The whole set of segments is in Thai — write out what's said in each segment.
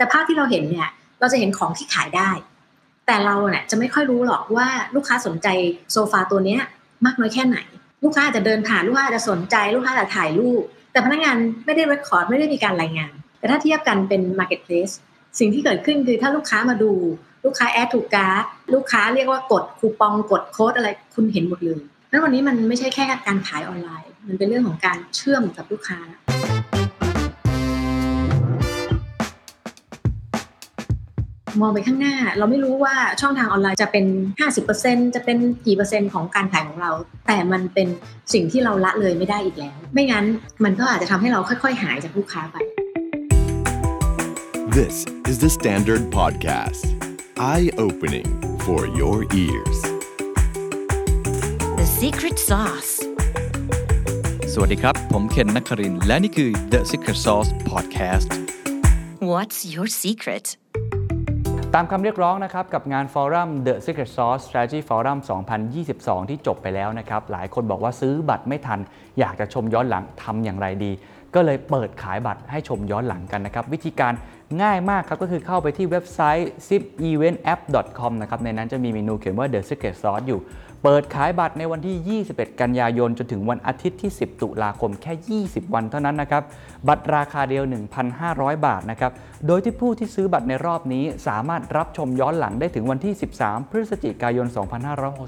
แต่ภาพที่เราเห็นเนี่ยเราจะเห็นของที่ขายได้ แต่เราเนี่ยจะไม่ค่อยรู้หรอกว่าลูกค้าสนใจโซฟาตัวเนี้ยมากน้อยแค่ไหน ลูกค้าอาจจะเดินผ่านลูกค้าอาจจะสนใจลูกค้าอาจจะถ่ายรูปแต่พนักงานไม่ได้ record ไม่ได้มีการรายงาน แต่ถ้าเทียบกันเป็น Marketplace สิ่งที่เกิดขึ้นคือถ้าลูกค้ามาดูลูกค้า add to cart ลูกค้าเรียกว่ากดคูปองกดโค้ดอะไรคุณเห็นหมดเลยนั้นวันนี้มันไม่ใช่แค่การขายออนไลน์ มันเป็นเรื่องของการเชื่อมกับลูกค้า มองไปข้างหน้า เราไม่รู้ว่าช่องทางออนไลน์จะเป็น 50%จะเป็นกี่เปอร์เซ็นต์ของการขายของเรา แต่มันเป็นสิ่งที่เราละเลยไม่ได้อีกแล้ว ไม่งั้นมันก็อาจจะทำให้เราค่อย ๆ หายจากลูกค้าไป This is the Standard Podcast. Eye-opening for your ears. The secret sauce. สวัสดีครับ ผมเคนนักครินทร์และนี่คือ The Secret Sauce Podcast What's your secret? ตามคำเรียกร้องนะครับกับงานฟอรัม The Secret Sauce Strategy Forum 2022 ที่จบไปแล้วนะครับ หลายคนบอกว่าซื้อบัตรไม่ทัน อยากจะชมย้อนหลังทำอย่างไรดี ก็เลยเปิดขายบัตรให้ชมย้อนหลังกันนะครับ วิธีการง่ายมากครับ ก็คือเข้าไปที่เว็บไซต์ zipeventapp.com นะครับ ในนั้นจะมีเมนูเขียนว่า The Secret Sauce อยู่ เปิดขายบัตรในวันที่ 21 กันยายน จนถึงวันอาทิตย์ที่ 10 ตุลาคมแค่ 20 วันเท่านั้นนะครับ บัตรราคาเดียว 1,500 บาทนะครับ โดยที่ผู้ที่ซื้อบัตรในรอบนี้ สามารถรับชมย้อนหลังได้ถึงวันที่ 13 พฤศจิกายน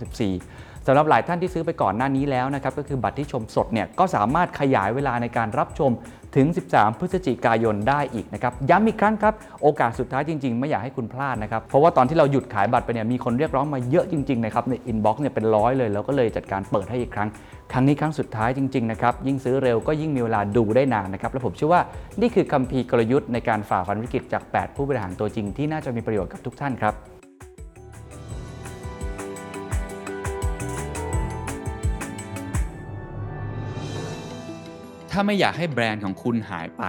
2564 สำหรับหลายท่านที่ซื้อไปก่อนหน้านี้แล้วนะครับ ก็คือบัตรที่ชมสดเนี่ย ก็สามารถขยายเวลาในการรับชม ถึง 13 พฤศจิกายนได้อีกนะครับย้ำอีกครั้งครับ โอกาสสุดท้ายจริง ๆ ไม่อยากให้คุณพลาดนะครับ เพราะว่าตอนที่เราหยุดขายบัตรไปเนี่ยมีคนเรียกร้องมาเยอะจริง ๆ นะครับ ใน inbox เนี่ยเป็นร้อยเลย แล้วก็เลยจัดการเปิดให้อีกครั้ง ครั้งนี้ครั้งสุดท้ายจริง ๆ นะครับ ยิ่งซื้อเร็วก็ยิ่งมีเวลาดูได้นานนะครับ และผมเชื่อว่านี่คือคัมภีร์กลยุทธ์ในการฝ่าฟันวิกฤตจาก 8 ผู้บริหารตัวจริงที่น่าจะมีประโยชน์กับทุกท่านครับ ถ้าไม่อยากให้แบรนด์ของคุณหายไป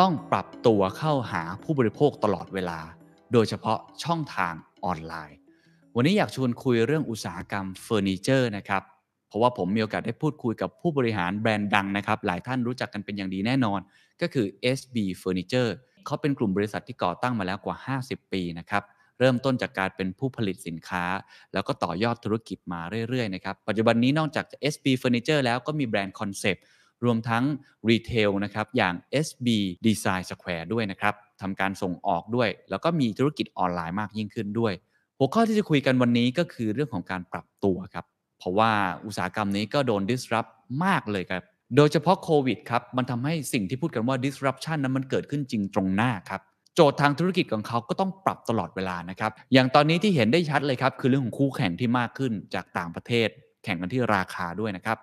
ต้องปรับตัวเข้าหาผู้บริโภคตลอดเวลา โดยเฉพาะช่องทางออนไลน์ วันนี้อยากชวนคุยเรื่องอุตสาหกรรมเฟอร์นิเจอร์นะครับเพราะว่าผมมีโอกาสได้พูดคุยกับผู้บริหารแบรนด์ดังนะครับ หลายท่านรู้จักกันเป็นอย่างดีแน่นอน ก็คือ SB Furniture เขาเป็นกลุ่มบริษัทที่ก่อตั้งมาแล้วกว่า 50 ปีนะครับเริ่มต้นจากการเป็นผู้ผลิตสินค้า แล้วก็ต่อยอดธุรกิจมาเรื่อยๆนะครับ ปัจจุบันนี้นอกจาก SB Furniture แล้วก็มีแบรนด์ Koncept รวมทั้ง retail นะครับอย่าง SB Design Square ด้วยนะครับทำการส่งออกด้วย แล้วก็มีธุรกิจออนไลน์มากยิ่งขึ้นด้วย หัวข้อที่จะคุยกันวันนี้ก็คือเรื่องของการปรับตัวครับเพราะว่าอุตสาหกรรมนี้ก็โดน disrupt มากเลยครับโดยเฉพาะโควิดครับมันทำให้สิ่งที่พูดกันว่า disruption นั้นมันเกิดขึ้นจริงตรงหน้าครับโจทย์ทางธุรกิจของเขาก็ต้องปรับตลอดเวลานะครับ อย่างตอนนี้ที่เห็นได้ชัดเลยครับ คือเรื่องของคู่แข่งที่มากขึ้นจากต่างประเทศ แข่งกันที่ราคาด้วยนะครับ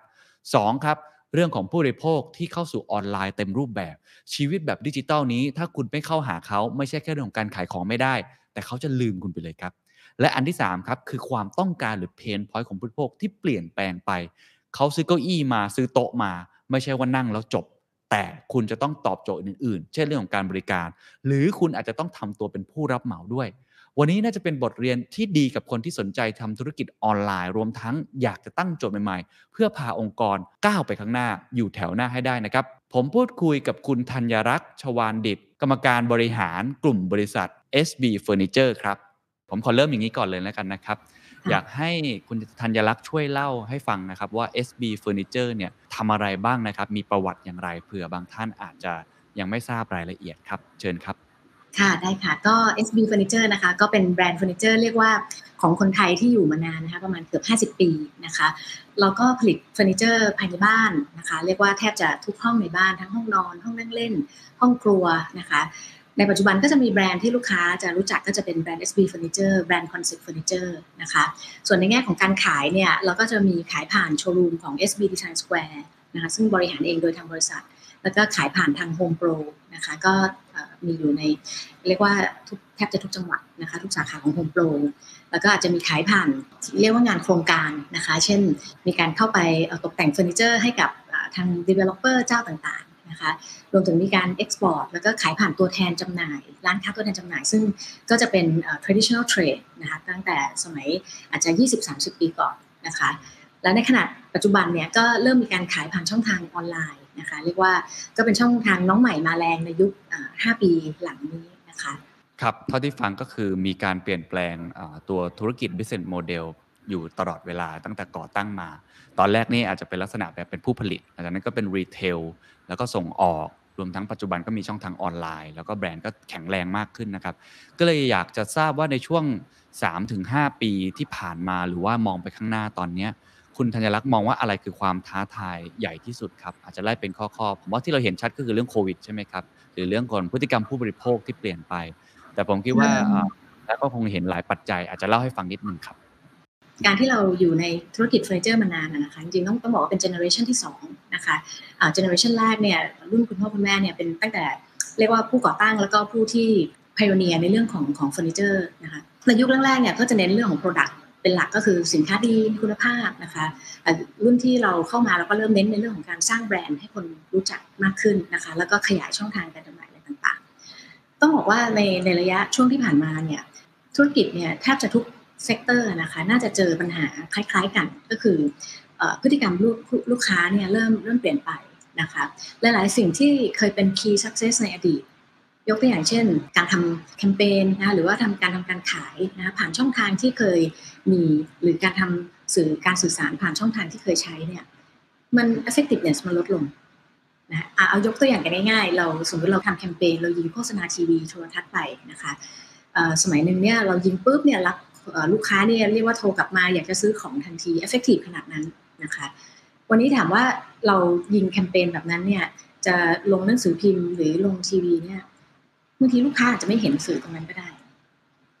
สองครับ เรื่องของผู้บริโภคที่เข้าสู่ออนไลน์เต็มรูปแบบ ชีวิตแบบดิจิตอลนี้ ถ้าคุณไม่เข้าหาเขาไม่ใช่แค่เรื่องของการขายของไม่ได้ แต่เขาจะลืมคุณไปเลยครับ และอันที่3ครับคือความต้องการหรือ pain point ของผู้บริโภคที่เปลี่ยนแปลงไปเขาซื้อเก้าอี้มาซื้อโต๊ะมา ไม่ใช่ว่านั่งแล้วจบ แต่คุณจะต้องตอบโจทย์อื่นๆ เช่นเรื่องของการบริการ หรือคุณอาจจะต้องทำตัวเป็นผู้รับเหมาด้วย วันนี้น่าจะเป็นบทเรียนที่ดีกับคนที่สนใจทำธุรกิจออนไลน์ รวมทั้งอยากจะตั้งโจทย์ใหม่ๆ เพื่อพาองค์กรก้าวไปข้างหน้าอยู่แถวหน้าให้ได้นะครับ ผมพูดคุยกับคุณธัญรักษ์ชวานดิต กรรมการบริหารกลุ่มบริษัท SB Furniture ครับ ผมขอเริ่มอย่างนี้ก่อนเลยแล้วกันนะครับค่ะอยากให้คุณธัญลักษณ์ช่วยเล่าให้ฟังนะครับว่า SB Furniture เนี่ยทำอะไรบ้างนะครับ มีประวัติอย่างไรเผื่อบางท่านอาจจะยังไม่ทราบรายละเอียดครับ เชิญครับ ค่ะได้ค่ะก็ SB Furniture นะคะก็เป็นแบรนด์เฟอร์นิเจอร์เรียกว่าของคนไทยที่อยู่มานานนะคะประมาณเกือบ 50 ปีนะคะเราก็ผลิตเฟอร์นิเจอร์ภายในบ้านนะคะเรียกว่าแทบจะทุกห้องในบ้านทั้งห้องนอน ห้องนั่งเล่น ห้องครัวนะคะในปัจจุบันก็จะมีแบรนด์ที่ลูกค้าจะรู้จักก็จะเป็นแบรนด์ SB Furniture แบรนด์ Concept Furniture นะคะส่วนในแง่ของการขายเนี่ยเราก็จะมีขายผ่านโชว์รูมของ SB Design Square นะคะซึ่งบริหารเองโดยทางบริษัท แล้วก็ขายผ่านทาง Home Pro นะคะก็มีอยู่ในเรียกว่าทุกแทบจะทุกจังหวัดนะคะทุกสาขาของ Home Pro แล้วก็อาจจะมีขายผ่านเรียกว่างานโครงการนะคะ เช่นมีการเข้าไปตกแต่งเฟอร์นิเจอร์ให้กับทาง developer เจ้าต่างๆนะคะรวมถึงมีการ export แล้วก็ขายผ่านตัวแทนจำหน่าย ร้านค้าตัวแทนจำหน่าย ซึ่งก็จะเป็น traditional trade นะคะตั้งแต่สมัยอาจจะ 20-30 ปีก่อนนะคะและในขณะปัจจุบันเนี่ยก็เริ่มมีการขายผ่านช่องทางออนไลน์ นะคะเรียกว่าก็เป็นช่องทางน้องใหม่มาแรงในยุค 5 ปีหลังนี้นะคะครับเท่าที่ฟังก็คือมีการเปลี่ยนแปลงตัวธุรกิจ business model อยู่ตลอดเวลาตั้งแต่ก่อตั้งมา ตอนแรกนี่อาจจะเป็นลักษณะแบบเป็นผู้ผลิตหลังจากนั้นก็เป็นรีเทลแล้วก็ส่งออกรวมทั้งปัจจุบันก็มีช่องทางออนไลน์ แล้วก็แบรนด์ก็แข็งแรงมากขึ้นนะครับ ก็เลยอยากจะทราบว่าในช่วง 3-5 ปีที่ผ่านมาหรือว่ามองไปข้างหน้าตอนนี้ คุณธัญลักษณ์มองว่าอะไรคือความท้าทายใหญ่ที่สุดครับอาจจะไล่เป็นข้อๆผมว่าที่เราเห็นชัดก็คือเรื่องโควิดใช่ไหมครับหรือเรื่องก่อนพฤติกรรมผู้บริโภคที่เปลี่ยนไป แต่ผมคิดว่าอืมอ่าแล้วก็คงเห็นหลายปัจจัย อาจจะเล่าให้ฟังนิดนึงครับ การที่เราอยู่ในธุรกิจเฟอร์นิเจอร์มานานนะนะคะจริงๆต้องต้องบอกว่าเป็น generation ที่สองนะคะ generation แรกเนี่ยรุ่นคุณพ่อคุณแม่เนี่ยเป็นตั้งแต่เรียกว่าผู้ก่อตั้งแล้วก็ผู้ที่พ i o เนียในเรื่องของของเฟอร์นิเจอร์นะคะในยุคแรกๆเนี่ยก็จะเน้นเรื่องของ Product เป็นหลักก็คือสินค้าดีมีคุณภาพนะคะอ่อรุ่นที่เราเข้ามาเราก็เริ่มเน้นในเรื่องของการสร้างแบรนด์ให้คนรู้จักมากขึ้นนะคะ แล้วก็ขยายช่องทางการจำหน่ายอะไรต่างๆ ต้องบอกว่าในในระยะช่วงที่ผ่านมาเนี่ยธุรกิจเนี่ยแทบจะทุก sector นะคะน่าจะเจอปัญหาคล้าย ๆกันก็คือเอ่อพฤติกรรมลูกลูกค้าเนี่ยเริ่มเริ่มเปลี่ยนไปนะคะหลายๆสิ่งที่เคยเป็น key success ในอดีต ยกตัวอย่างเช่น การทำแคมเปญนะหรือว่าทำการทำการขายนะผ่านช่องทางที่เคยมีหรือการทำสื่อการสื่อสารผ่านช่องทางที่เคยใช้เนี่ยมัน effectiveness มันลดลงนะอะเอายกตัวอย่างกันง่ายๆ เราสมมติเราทำแคมเปญเรายิงโฆษณาทีวีโทรทัศน์ไปนะคะสมัยหนึ่งเนี่ยเรายิงปุ๊บเนี่ยรับลูกค้าเนี่ยเรียกว่าโทรกลับมาอยากจะซื้อของทันที effective ขนาดนั้นนะคะวันนี้ถามว่าเรายิงแคมเปญแบบนั้นเนี่ยจะลงหนังสือพิมพ์หรือลงทีวีเนี่ย บางทีลูกค้าอาจจะไม่เห็นสื่อตรงนั้นก็ได้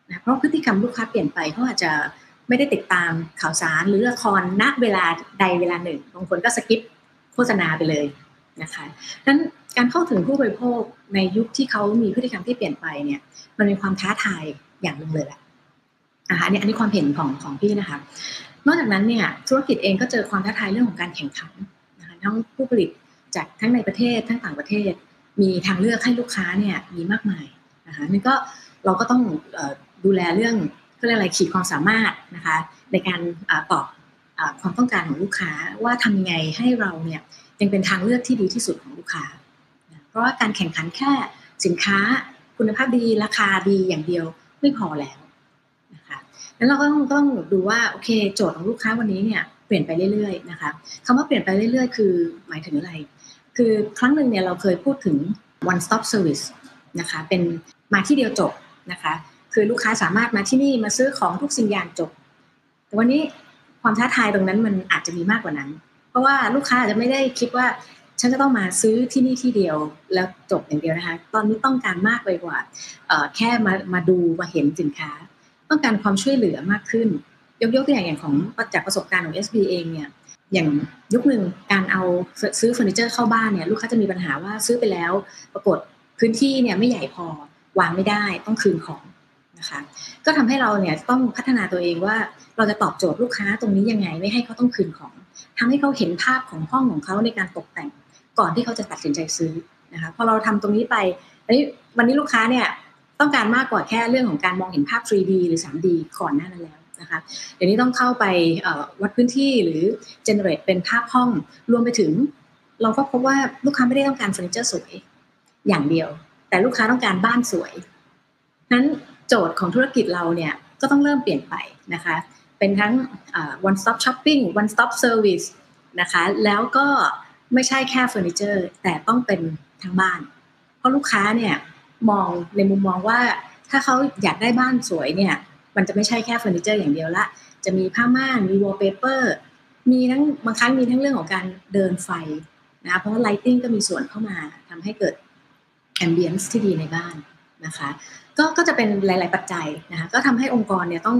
นะเพราะพฤติกรรมลูกค้าเปลี่ยนไปเขาอาจจะไม่ได้ติดตามข่าวสารหรือละครณเวลาใดเวลาหนึ่งบางคนก็สกิปโฆษณาไปเลยนะคะดังนั้นการเข้าถึงผู้บริโภคในยุคที่เขามีพฤติกรรมที่เปลี่ยนไปเนี่ย มันมีความท้าทายอย่างหนึ่งเลยแหละนะคะอันนี้อันนี้ความเห็นของของพี่นะคะ นอกจากนั้นเนี่ยธุรกิจเองก็เจอความท้าทายเรื่องของการแข่งขันนะคะทั้งผู้ผลิตจากทั้งในประเทศทั้งต่างประเทศ มีทางเลือกให้ลูกค้าเนี่ยมีมากมายนะคะนี่ก็เราก็ต้องดูแลเรื่องก็เรียกอะไรขีดความสามารถนะคะในการตอบความต้องการของลูกค้าว่าทำยังไงให้เราเนี่ยยังเป็นทางเลือกที่ดีที่สุดของลูกค้า เพราะว่าการแข่งขันแค่สินค้าคุณภาพดีราคาดีอย่างเดียวไม่พอแล้วนะคะแล้วเราก็ต้องต้องดูว่าโอเคโจทย์ของลูกค้าวันนี้เนี่ยเปลี่ยนไปเรื่อยๆนะคะคำว่าเปลี่ยนไปเรื่อยๆ คือหมายถึงอะไร คือครั้งหนึ่งเนี่ยเราเคยพูดถึง one stop service นะคะเป็นมาที่เดียวจบนะคะคือลูกค้าสามารถมาที่นี่มาซื้อของทุกสิ่งอย่างจบ แต่วันนี้ความท้าทายตรงนั้นมันอาจจะมีมากกว่านั้น เพราะว่าลูกค้าอาจจะไม่ได้คิดว่าฉันจะต้องมาซื้อที่นี่ที่เดียวแล้วจบอย่างเดียวนะคะ ตอนนี้ต้องการมากไปกว่าแค่มามาดูมาเห็นสินค้า ต้องการความช่วยเหลือมากขึ้น ยกยกตัวอย่างอย่างของจากประสบการณ์ของ SB เองเนี่ย อย่างยุคหนึ่งการเอาซื้อเฟอร์นิเจอร์เข้าบ้านเนี่ยลูกค้าจะมีปัญหาว่าซื้อไปแล้ว ปรากฏพื้นที่เนี่ยไม่ใหญ่พอวางไม่ได้ต้องคืนของนะคะก็ทำให้เราเนี่ยต้องพัฒนาตัวเองว่าเราจะตอบโจทย์ลูกค้าตรงนี้ยังไงไม่ให้เขาต้องคืนของทำให้เขาเห็นภาพของห้องของเขาในการตกแต่งก่อนที่เขาจะตัดสินใจซื้อนะคะพอเราทำตรงนี้ไปอันนี้วันนี้ลูกค้าเนี่ยต้องการมากกว่าแค่เรื่องของการมองเห็นภาพ 3D หรือ 3D ก่อนหน้านั้นแล้ว นะคะเดี๋ยวนี้ต้องเข้าไปวัดพื้นที่หรือ generate เป็นภาพห้องรวมไปถึง เราก็พบว่าลูกค้าไม่ได้ต้องการเฟอร์นิเจอร์สวย อย่างเดียว แต่ลูกค้าต้องการบ้านสวยนั้นโจทย์ของธุรกิจเราเนี่ยก็ต้องเริ่มเปลี่ยนไปนะคะ เป็นทั้ง one stop shopping one stop service นะคะแล้วก็ไม่ใช่แค่เฟอร์นิเจอร์ แต่ต้องเป็นทั้งบ้าน เพราะลูกค้าเนี่ยมองในมุมมองว่าถ้าเขาอยากได้บ้านสวยเนี่ย มันจะไม่ใช่แค่เฟอร์นิเจอร์อย่างเดียวละ จะมีผ้าม่านมีวอลเปเปอร์มีทั้งบางครั้งมีทั้งเรื่องของการเดินไฟนะเพราะว่า lighting ก็มีส่วนเข้ามาทำให้เกิด ambience ที่ดีในบ้านนะคะก็ก็จะเป็นหลาย ๆ ปัจจัยนะคะก็ทำให้องค์กรเนี่ยต้อง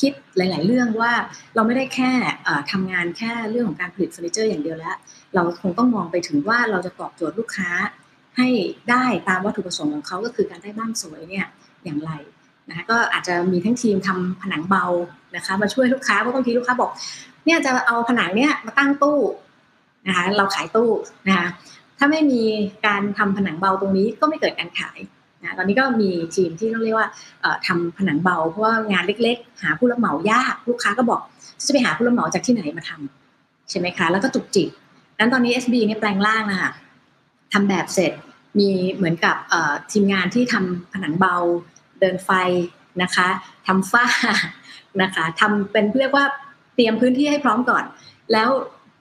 คิดหลาย ๆ เรื่องว่าเราไม่ได้แค่เอ่อทำงานแค่เรื่องของการผลิตเฟอร์นิเจอร์อย่างเดียวแล้ว เราคงต้องมองไปถึงว่าเราจะตอบโจทย์ลูกค้าให้ได้ตามวัตถุประสงค์ของเขาก็คือการได้บ้านสวยเนี่ยอย่างไร นะคะก็อาจจะมีทั้งทีมทำผนังเบานะคะ มาช่วยลูกค้าเพราะบางทีลูกค้าบอก เนี่ยจะเอาผนังเนี่ยมาตั้งตู้นะคะเราขายตู้นะคะถ้าไม่มีการทำผนังเบาตรงนี้ก็ไม่เกิดการขายนะตอนนี้ก็มีทีมที่ต้องเรียกว่าเอ่อทำผนังเบาเพราะว่างานเล็กๆ หาผู้รับเหมายาก ลูกค้าก็บอกจะไปหาผู้รับเหมาจากที่ไหนมาทำใช่ไหมคะ แล้วก็จุกจิกนั้นตอนนี้ SB เนี่ยแปลงร่างนะคะทำแบบเสร็จมีเหมือนกับทีมงานที่ทำผนังเบา เดินไฟนะคะทำฝ้านะคะทำเป็นเรียกว่าเตรียมพื้นที่ให้พร้อมก่อน แล้ว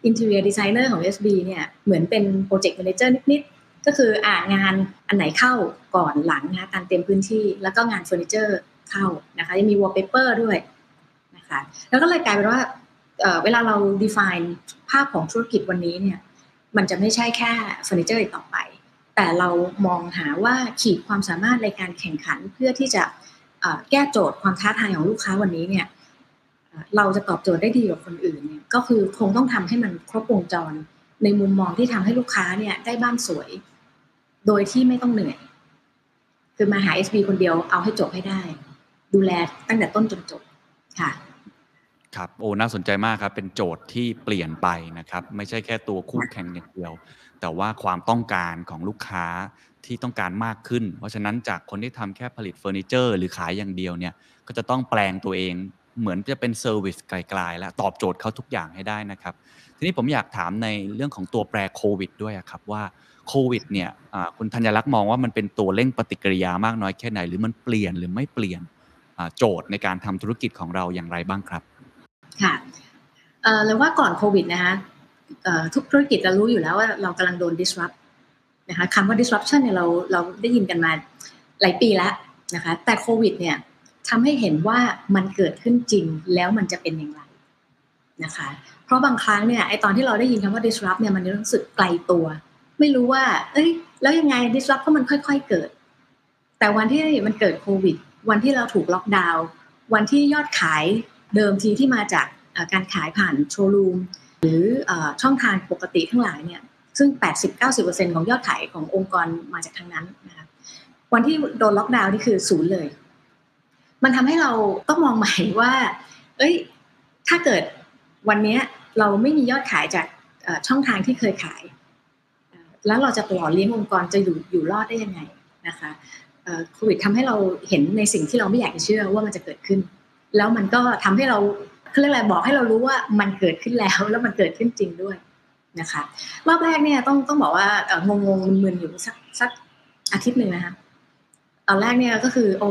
Interior Designer ของ SB เนี่ยเหมือนเป็น Project Manager นิดๆ ก็คืออ่างานอันไหนเข้าก่อนหลังนะคะการเตรียมพื้นที่ แล้วก็งานเฟอร์นิเจอร์เข้านะคะยังมี wallpaper ด้วยนะคะแล้วก็เลยกลายเป็นว่าเเวลาเรา define ภาพของธุรกิจวันนี้เนี่ยมันจะไม่ใช่แค่เฟอร์นิเจอร์อีกต่อไป แต่เรามองหาว่าขีดความสามารถในการแข่งขันเพื่อที่จะแก้โจทย์ความท้าทายของลูกค้าวันนี้เนี่ยเราจะตอบโจทย์ได้ดีกว่าคนอื่นเนี่ยก็คือคงต้องทำให้มันครบวงจร ในมุมมองที่ทำให้ลูกค้าเนี่ยได้บ้านสวย โดยที่ไม่ต้องเหนื่อย คือมาหา SB คนเดียวเอาให้จบให้ได้ ดูแลตั้งแต่ต้นจนจบค่ะ ครับโอ้น่าสนใจมากครับ เป็นโจทย์ที่เปลี่ยนไปนะครับ ไม่ใช่แค่ตัวคู่แข่งอย่างเดียว แต่ว่าความต้องการของลูกค้าที่ต้องการมากขึ้น เพราะฉะนั้นจากคนที่ทำแค่ผลิตเฟอร์นิเจอร์ หรือขายอย่างเดียวเนี่ยก็จะต้องแปลงตัวเองเหมือนจะเป็น service กลายๆแล้วตอบโจทย์เขาทุกอย่างให้ได้นะครับ ทีนี้ผมอยากถามในเรื่องของตัวแปรโควิดด้วยครับว่าโควิดเนี่ยคุณธัญลักษณ์มองว่ามันเป็นตัวเร่งปฏิกิริยามากน้อยแค่ไหน หรือมันเปลี่ยนหรือไม่เปลี่ยนโจทย์ในการทำธุรกิจของเราอย่างไรบ้างครับ ค่ะเอ่อแล้วว่าก่อนโควิดนะคะทุกธุรกิจเรารู้อยู่แล้วว่าเรากำลังโดน disrupt นะคะคำว่า disruption เนี่ยเราเราได้ยินกันมาหลายปีแล้วนะคะแต่โควิดเนี่ยทำให้เห็นว่ามันเกิดขึ้นจริงแล้วมันจะเป็นอย่างไรนะคะเพราะบางครั้งเนี่ยไอตอนที่เราได้ยินคำว่า disrupt เนี่ยมันรู้สึกไกลตัว ไม่รู้ว่า เอ้ยแล้วยังไง disrupt ก็มันค่อย ๆเกิด แต่วันที่มันเกิดโควิด วันที่เราถูกล็อกดาวน์วันที่ยอดขาย เดิมทีที่มาจากการขายผ่านโชว์รูมหรือช่องทางปกติทั้งหลายเนี่ยซึ่ง 80-90%ของยอดขายขององค์กรมาจากทางนั้นนะคะวันที่โดนล็อกดาวน์นี่คือศูนย์เลย มันทำให้เราต้องมองใหม่ว่า เอ้ย ถ้าเกิดวันนี้เราไม่มียอดขายจากช่องทางที่เคยขาย แล้วเราจะหล่อเลี้ยงองค์กรจะอยู่อยู่รอดได้ยังไงนะคะโควิดทำให้เราเห็นในสิ่งที่เราไม่อยากจะเชื่อว่ามันจะเกิดขึ้น แล้วมันก็ทำให้เราเรียกอะไรบอกให้เรารู้ว่ามันเกิดขึ้นแล้วแล้วมันเกิดขึ้นจริงด้วยนะคะรอบแรกเนี่ยต้องต้องบอกว่างงงมึนๆอยู่สักสักอาทิตย์หนึ่งนะคะตอนแรกเนี่ยก็คือ โอ้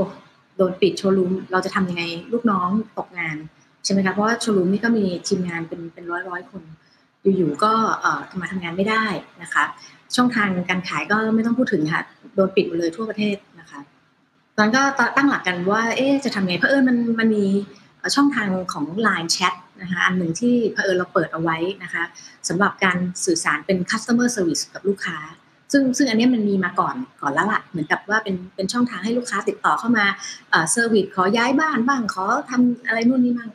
โดนปิดโชว์รูมเราจะทำยังไงลูกน้องตกงานใช่ไหมคะเพราะว่าโชว์รูมนี่ก็มีทีมงานเป็นเป็นร้อยร้อยคน อยู่ๆก็เอ่อมาทำงานไม่ได้นะคะ ช่องทางการขายก็ไม่ต้องพูดถึงค่ะโดนปิดหมดเลยทั่วประเทศนะคะ นนนก็ตั้งหลักกันว่า เอ๊จะทำไงเพราะเอิญมันมันมีช่องทางของ Line Chat นะคะอันหนึ่งที่เผอิญเราเปิดเอาไว้นะคะสำหรับการสื่อสารเป็น customer service กับลูกค้า ซึ่งซึ่งอันนี้มันมีมาก่อนก่อนแล้วล่ะเหมือนกับว่าเป็นเป็นช่องทางให้ลูกค้าติดต่อเข้ามาเซอร์วิสขอย้ายบ้านบ้างขอทำอะไรนู่นนี่บ้าง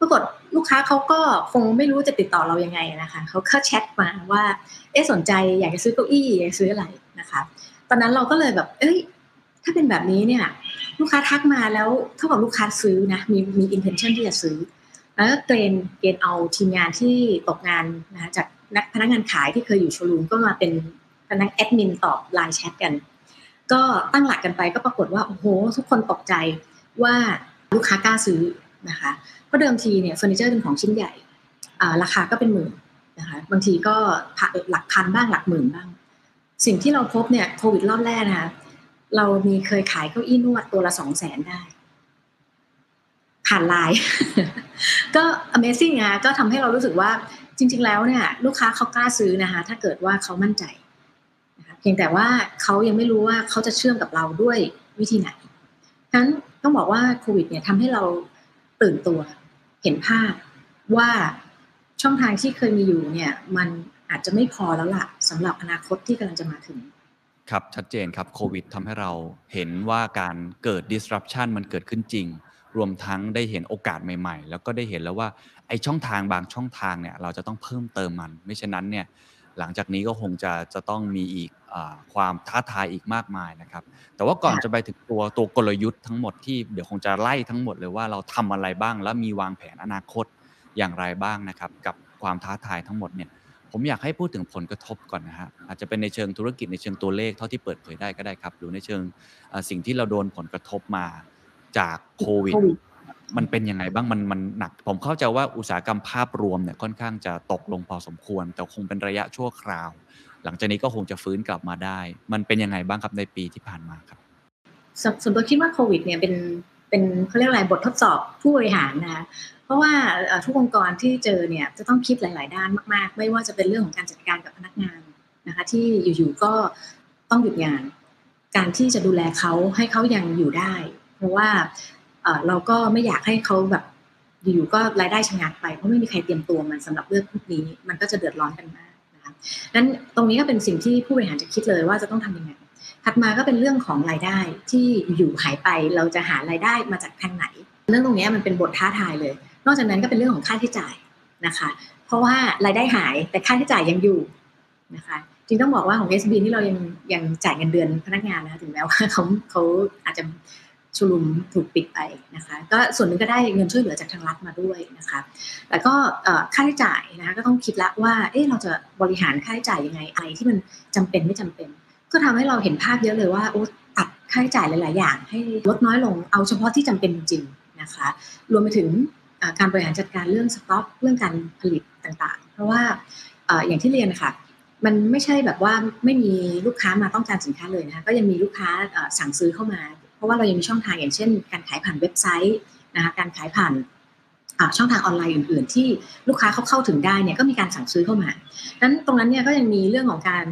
ปรากฏลูกค้าเขาก็คงไม่รู้จะติดต่อเรายังไงนะคะเขาก็แชทมาว่าเอ๊ะสนใจอยากจะซื้อเก้าอี้อยากซื้ออะไรนะคะ ตอนนั้นเราก็เลยแบบ เอ้ย ถ้าเป็นแบบนี้เนี่ย ลูกค้าทักมาแล้วเท่ากับลูกค้าซื้อนะมีมี intention ที่จะซื้อ แล้วก็เกณฑ์เกณฑ์เอาทีมงานที่ตกงานนะคะจากนักพนักงานขายที่เคยอยู่โชว์รูมก็มาเป็นพนักแอดมินตอบไลน์แชทกัน ก็ตั้งหลักกันไปก็ปรากฏว่าโอ้โหทุกคนตกใจว่าลูกค้ากล้าซื้อนะคะเพราะเดิมทีเนี่ยเฟอร์นิเจอร์เป็นของชิ้นใหญ่ราคาก็เป็นหมื่นนะคะบางทีก็หลักพันบ้างหลักหมื่นบ้าง สิ่งที่เราพบเนี่ยโควิดรอบแรกนะคะ เรามีเคยขายเก้าอี้นวดตัวละสองแสนได้ ผ่านไลน์ก็ Amazing นะก็ทำให้เรารู้สึกว่าจริง ๆ แล้วเนี่ยลูกค้าเขากล้าซื้อนะคะ ถ้าเกิดว่าเขามั่นใจนะคะเพียงแต่ว่าเขายังไม่รู้ว่าเขาจะเชื่อมกับเราด้วยวิธีไหนฉะนั้นต้องบอกว่าโควิดเนี่ยทำให้เราตื่นตัวเห็นภาพว่าช่องทางที่เคยมีอยู่เนี่ย มันอาจจะไม่พอแล้วล่ะสำหรับอนาคตที่กำลังจะมาถึง ครับชัดเจนครับโควิดทำให้เราเห็นว่าการเกิด disruption มันเกิดขึ้นจริง รวมทั้งได้เห็นโอกาสใหม่ๆ แล้วก็ได้เห็นแล้วว่าไอช่องทางบางช่องทางเนี่ยเราจะต้องเพิ่มเติมมัน ไม่เช่นนั้นเนี่ยหลังจากนี้ก็คงจะจะต้องมีอีกอาความท้าทายอีกมากมายนะครับ แต่ว่าก่อนค่ะจะไปถึงตัวตัวกลยุทธ์ทั้งหมดที่เดี๋ยวคงจะไล่ทั้งหมดเลยว่าเราทำอะไรบ้าง แล้วมีวางแผนอนาคตอย่างไรบ้างนะครับ กับความท้าทายทั้งหมดเนี่ย ผมอยากให้พูดถึงผลกระทบก่อนนะฮะอาจจะเป็นในเชิงธุรกิจในเชิงตัวเลขเท่าที่เปิดเผยได้ก็ได้ครับ หรือในเชิงเอ่อสิ่งที่เราโดนผลกระทบมาจากโควิดโควิดมันเป็นยังไงบ้างมันมันหนัก ผมเข้าใจว่าอุตสาหกรรมภาพรวมเนี่ยค่อนข้างจะตกลงพอสมควร แต่คงเป็นระยะชั่วคราว หลังจากนี้ก็คงจะฟื้นกลับมาได้ มันเป็นยังไงบ้างครับในปีที่ผ่านมาครับสส่วนตัวคิดว่าโควิดเนี่ยเป็น เป็นเขาเรียกอะไรบททดสอบผู้บริหารนะคะเพราะว่าทุกองค์กรที่เจอเนี่ยจะต้องคิดหลาย ๆ ด้านมาก ๆ ไม่ว่าจะเป็นเรื่องของการจัดการกับพนักงานนะคะที่อยู่ ๆ ก็ต้องหยุดงาน การที่จะดูแลเขาให้เขายังอยู่ได้ เพราะว่าเอ่อเราก็ไม่อยากให้เขาแบบอยู่ๆก็รายได้ชะงักไปเพราะไม่มีใครเตรียมตัวมันสำหรับเรื่องพวกนี้ มันก็จะเดือดร้อนกันมากนะคะนั้นตรงนี้ก็เป็นสิ่งที่ผู้บริหารจะคิดเลยว่าจะต้องทำยังไง ถัดมาก็เป็นเรื่องของรายได้ที่อยู่หายไปเราจะหารายได้มาจากทางไหน เรื่องตรงนี้มันเป็นบทท้าทายเลย นอกจากนั้นก็เป็นเรื่องของค่าใช้จ่ายนะคะ เพราะว่ารายได้หายแต่ค่าใช้จ่ายยังอยู่นะคะจริงต้องบอกว่าของ SB นี่เรายังยังจ่ายเงินเดือนพนักงานนะถึงแม้ว่าเขาเขาอาจจะชุลุมถูกปิดไปนะคะก็ส่วนหนึ่งก็ได้เงินช่วยเหลือจากทางรัฐมาด้วยนะคะแต่ก็ค่าใช้จ่ายนะคะก็ต้องคิดละว่าเอ๊ะเราจะบริหารค่าใช้จ่ายยังไงอะไรที่มันจำเป็นไม่จำเป็น ก็ทำให้เราเห็นภาพเยอะเลยว่าโอ้ตัดค่าใช้จ่ายหลาย ๆ อย่าง ให้ลดน้อยลงเอาเฉพาะที่จำเป็นจริงนะคะ รวมไปถึงการบริหารจัดการเรื่องสต็อกเรื่องการผลิตต่าง ๆ เพราะว่าอย่างที่เรียนนะคะมันไม่ใช่แบบว่าไม่มีลูกค้ามาต้องการสินค้าเลยนะคะก็ยังมีลูกค้าสั่งซื้อเข้ามา เพราะว่าเรายังมีช่องทางอย่างเช่น การขายผ่านเว็บไซต์นะคะการขายผ่านช่องทางออนไลน์อื่น ๆ ที่ลูกค้าเขาเข้าถึงได้เนี่ยก็มีการสั่งซื้อเข้ามาดังนั้นตรงนั้นเนี่ยก็ยังมีเรื่องของการ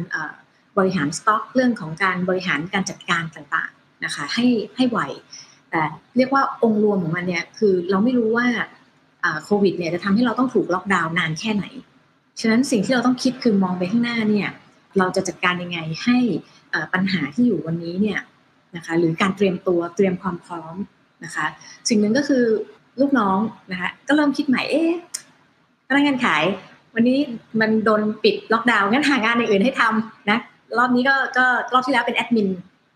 บริหารสต็อกเรื่องของการบริหารการจัดการต่างๆนะคะให้ให้ไหวแต่เรียกว่าองค์รวมของมันเนี่ยคือเราไม่รู้ว่าโควิดเนี่ยจะทำให้เราต้องถูกล็อกดาวน์นานแค่ไหน ฉะนั้นสิ่งที่เราต้องคิดคือมองไปข้างหน้าเนี่ยเราจะจัดการยังไงให้ปัญหาที่อยู่วันนี้เนี่ยนะคะหรือการเตรียมตัวเตรียมความพร้อมนะคะสิ่งหนึ่งก็คือลูกน้องนะคะก็เริ่มคิดใหม่เอ๊ะพนักงานขาย วันนี้มันโดนปิดล็อกดาวน์งั้นหางานอื่นให้ทำนะ รอบนี้ก็ก็รอบที่แล้วเป็นแอดมิน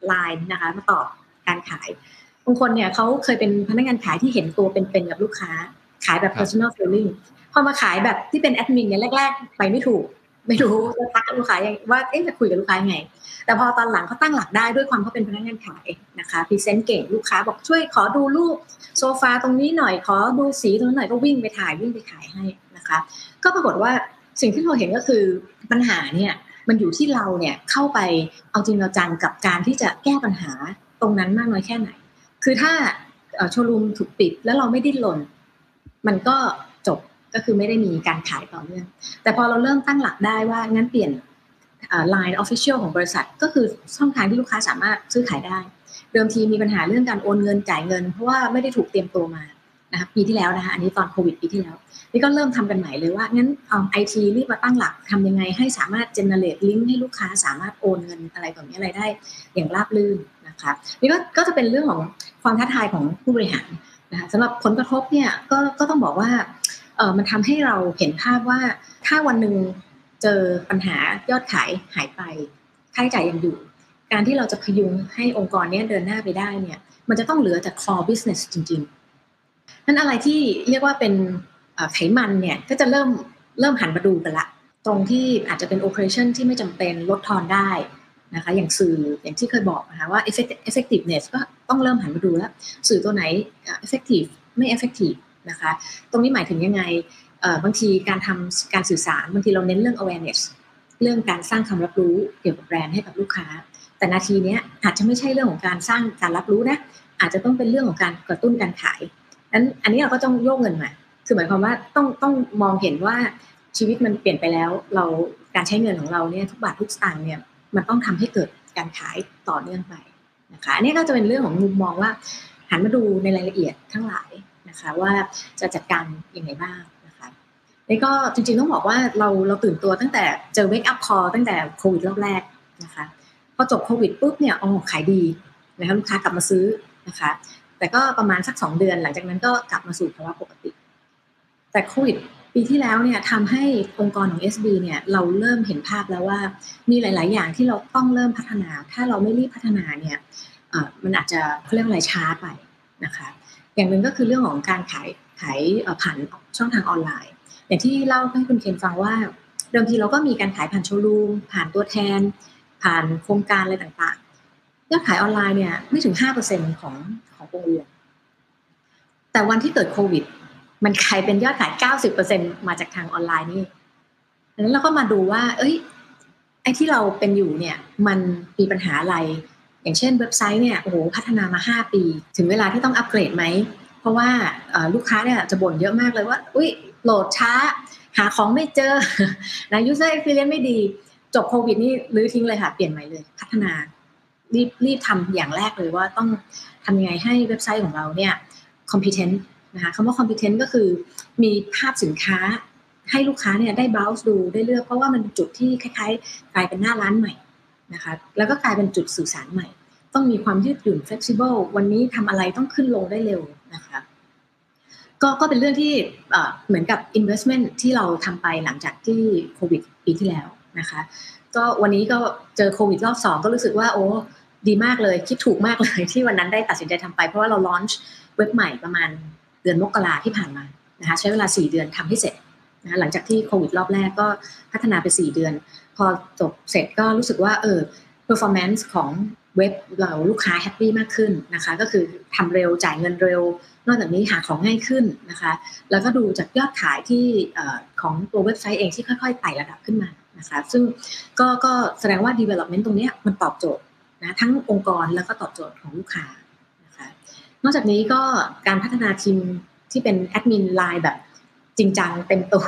ไลน์นะคะ มาตอบการขายบางคนเนี่ยเขาเคยเป็นพนักงานขายที่เห็นตัวเป็นๆกับลูกค้า ขายแบบ personal selling พอมาขายแบบที่เป็นแอดมินเนี่ยแรก ๆ ไปไม่ถูก ไม่รู้จะทักกับลูกค้ายังว่าเอ๊ะจะคุยกับลูกค้ายังไง แต่พอตอนหลังเขาตั้งหลักได้ด้วยความเขาเป็นพนักงานขายนะคะพรีเซนต์เก่งลูกค้าบอกช่วยขอดูรูปโซฟาตรงนี้หน่อยขอดูสีตรงนี้หน่อยก็วิ่งไปถ่ายวิ่งไปขายให้นะคะ ก็ปรากฏว่าสิ่งที่เราเห็นก็คือปัญหาเนี่ย มันอยู่ที่เราเนี่ยเข้าไปเอาจริงเอาจังกับการที่จะแก้ปัญหาตรงนั้นมากน้อยแค่ไหน คือถ้าโชว์รูมถูกปิดแล้วเราไม่ดิ้นรนมันก็จบก็คือไม่ได้มีการขายต่อเนื่อง แต่พอเราเริ่มตั้งหลักได้ว่างั้นเปลี่ยน Line Official ของบริษัท ก็คือช่องทางที่ลูกค้าสามารถซื้อขายได้ เดิมทีมีปัญหาเรื่องการโอนเงินจ่ายเงิน เพราะว่าไม่ได้ถูกเตรียมตัวมา นะคะปีที่แล้วนะคะอันนี้ตอนโควิดปีที่แล้ว นี่ก็เริ่มทำกันใหม่เลยว่างั้นไอทีรีบมาตั้งหลักทำยังไงให้สามารถ generate ลิงก์ให้ลูกค้าสามารถโอนเงินอะไรแบบนี้อะไรได้อย่างราบรื่นนะคะนี่ก็ก็จะเป็นเรื่องของความท้าทายของผู้บริหารนะคะสำหรับผลกระทบเนี่ยก็ก็ต้องบอกว่าเออมันทำให้เราเห็นภาพว่าถ้าวันหนึ่งเจอปัญหายอดขายหายไปค่าใช้จ่ายยังอยู่ การที่เราจะพยุงให้องค์กรนี้เดินหน้าไปได้เนี่ยมันจะต้องเหลือจาก core business จริงๆ นั้นอะไรที่เรียกว่าเป็นไขมันเนี่ยก็จะเริ่มเริ่มหันมาดูกันละ ตรงที่อาจจะเป็น operation ที่ไม่จำเป็นลดทอนได้นะคะอย่างสื่ออย่างที่เคยบอกนะคะว่า effectiveness ก็ต้องเริ่มหันมาดูแล้ว สื่อตัวไหน effective ไม่ effective นะคะตรงนี้หมายถึงยังไงบางทีการทำการสื่อสารบางทีเราเน้นเรื่อง awareness เรื่องการสร้างความรับรู้เกี่ยวกับแบรนด์ให้กับลูกค้า แต่นาทีนี้อาจจะไม่ใช่เรื่องของการสร้างการรับรู้นะอาจจะต้องเป็นเรื่องของการกระตุ้นการขาย นั้นอันนี้เราก็ต้องโยกเงินมา คือหมายความว่าต้องต้องมองเห็นว่าชีวิตมันเปลี่ยนไปแล้ว เราการใช้เงินของเราเนี่ยทุกบาททุกสตางค์เนี่ยมันต้องทำให้เกิดการขายต่อเนื่องไปนะคะ อันนี้ก็จะเป็นเรื่องของมุมมองว่าหันมาดูในรายละเอียดทั้งหลายนะคะว่าจะจัดการยังไงบ้างนะคะนี่ก็จริงๆต้องบอกว่าเราเราตื่นตัวตั้งแต่เจอเวกอัพคอตั้งแต่โควิดรอบแรกนะคะพอจบโควิดปุ๊บเนี่ยอ๋อขายดีนะคะลูกค้ากลับมาซื้อนะคะ แต่ก็ประมาณสักสองเดือนหลังจากนั้นก็กลับมาสู่ภาวะปกติ แต่โควิดปีที่แล้วเนี่ยทำให้องค์กรของ SB เนี่ยเราเริ่มเห็นภาพแล้วว่ามีหลาย ๆ อย่างที่เราต้องเริ่มพัฒนา ถ้าเราไม่รีบพัฒนาเนี่ยมันอาจจะเขาเรียกอะไรช้าไปนะคะอย่างหนึ่งก็คือเรื่องของการขายขายผ่านช่องทางออนไลน์ อย่างที่เล่าให้คุณเคนฟังว่าเดิมทีเราก็มีการขายผ่านโชว์รูมผ่านตัวแทน ผ่านโครงการอะไรต่างๆยอดขายออนไลน์เนี่ยไม่ถึง 5%ของ โรงเรียนแต่วันที่เกิดโควิด มันกลายเป็นยอดขาย 90%มาจากทางออนไลน์นี่ดังนั้นเราก็มาดูว่า เอ้ย ไอ้ที่เราเป็นอยู่เนี่ย มันมีปัญหาอะไร อย่างเช่นเว็บไซต์เนี่ย โอ้โห พัฒนามา 5 ปี ถึงเวลาที่ต้องอัปเกรดไหม เพราะว่าลูกค้าเนี่ยจะบ่นเยอะมากเลยว่า อุ้ยโหลดช้า หาของไม่เจอ นะ user experience ไม่ดี จบโควิดนี่รื้อทิ้งเลยค่ะ เปลี่ยนใหม่เลย พัฒนา รีบรีบทำอย่างแรกเลยว่าต้องทำยังไงให้เว็บไซต์ของเราเนี่ย competent นะคะคำว่า competent ก็คือมีภาพสินค้าให้ลูกค้าเนี่ยได้ browse ดูได้เลือกเพราะว่ามันเป็นจุดที่คล้ายๆ กลายเป็นหน้าร้านใหม่นะคะแล้วก็กลายเป็นจุดสื่อสารใหม่ ต้องมีความยืดหยุ่น flexible วันนี้ทำอะไรต้องขึ้นลงได้เร็วนะคะก็ก็เป็นเรื่องที่เหมือนกับ investment ที่เราทำไปหลังจากที่โควิดปีที่แล้วนะคะ ก็วันนี้ก็เจอโควิดรอบสองก็รู้สึกว่า โอ้ดีมากเลยคิดถูกมากเลยที่วันนั้นได้ตัดสินใจทำไป เพราะว่าเรา launch เว็บใหม่ประมาณเดือนมกราที่ผ่านมานะคะใช้เวลา 4 เดือนทำให้เสร็จนะหลังจากที่โควิดรอบแรกก็พัฒนาไป 4 เดือน พอจบเสร็จก็รู้สึกว่าเออ performance ของเว็บเราลูกค้า happy มากขึ้นนะคะ ก็คือทำเร็วจ่ายเงินเร็ว นอกจากนี้หาของง่ายขึ้นนะคะ แล้วก็ดูจากยอดขายที่ของตัวเว็บไซต์เองที่ค่อยๆไต่ระดับขึ้นมา นะคะซึ่งก็ก็แสดงว่า development ตรงนี้มันตอบโจทย์นะทั้งองค์กรแล้วก็ตอบโจทย์ของลูกค้านะคะนอกจากนี้ก็การพัฒนาทีมที่เป็นแอดมินไลน์แบบจริงจังเต็มตัว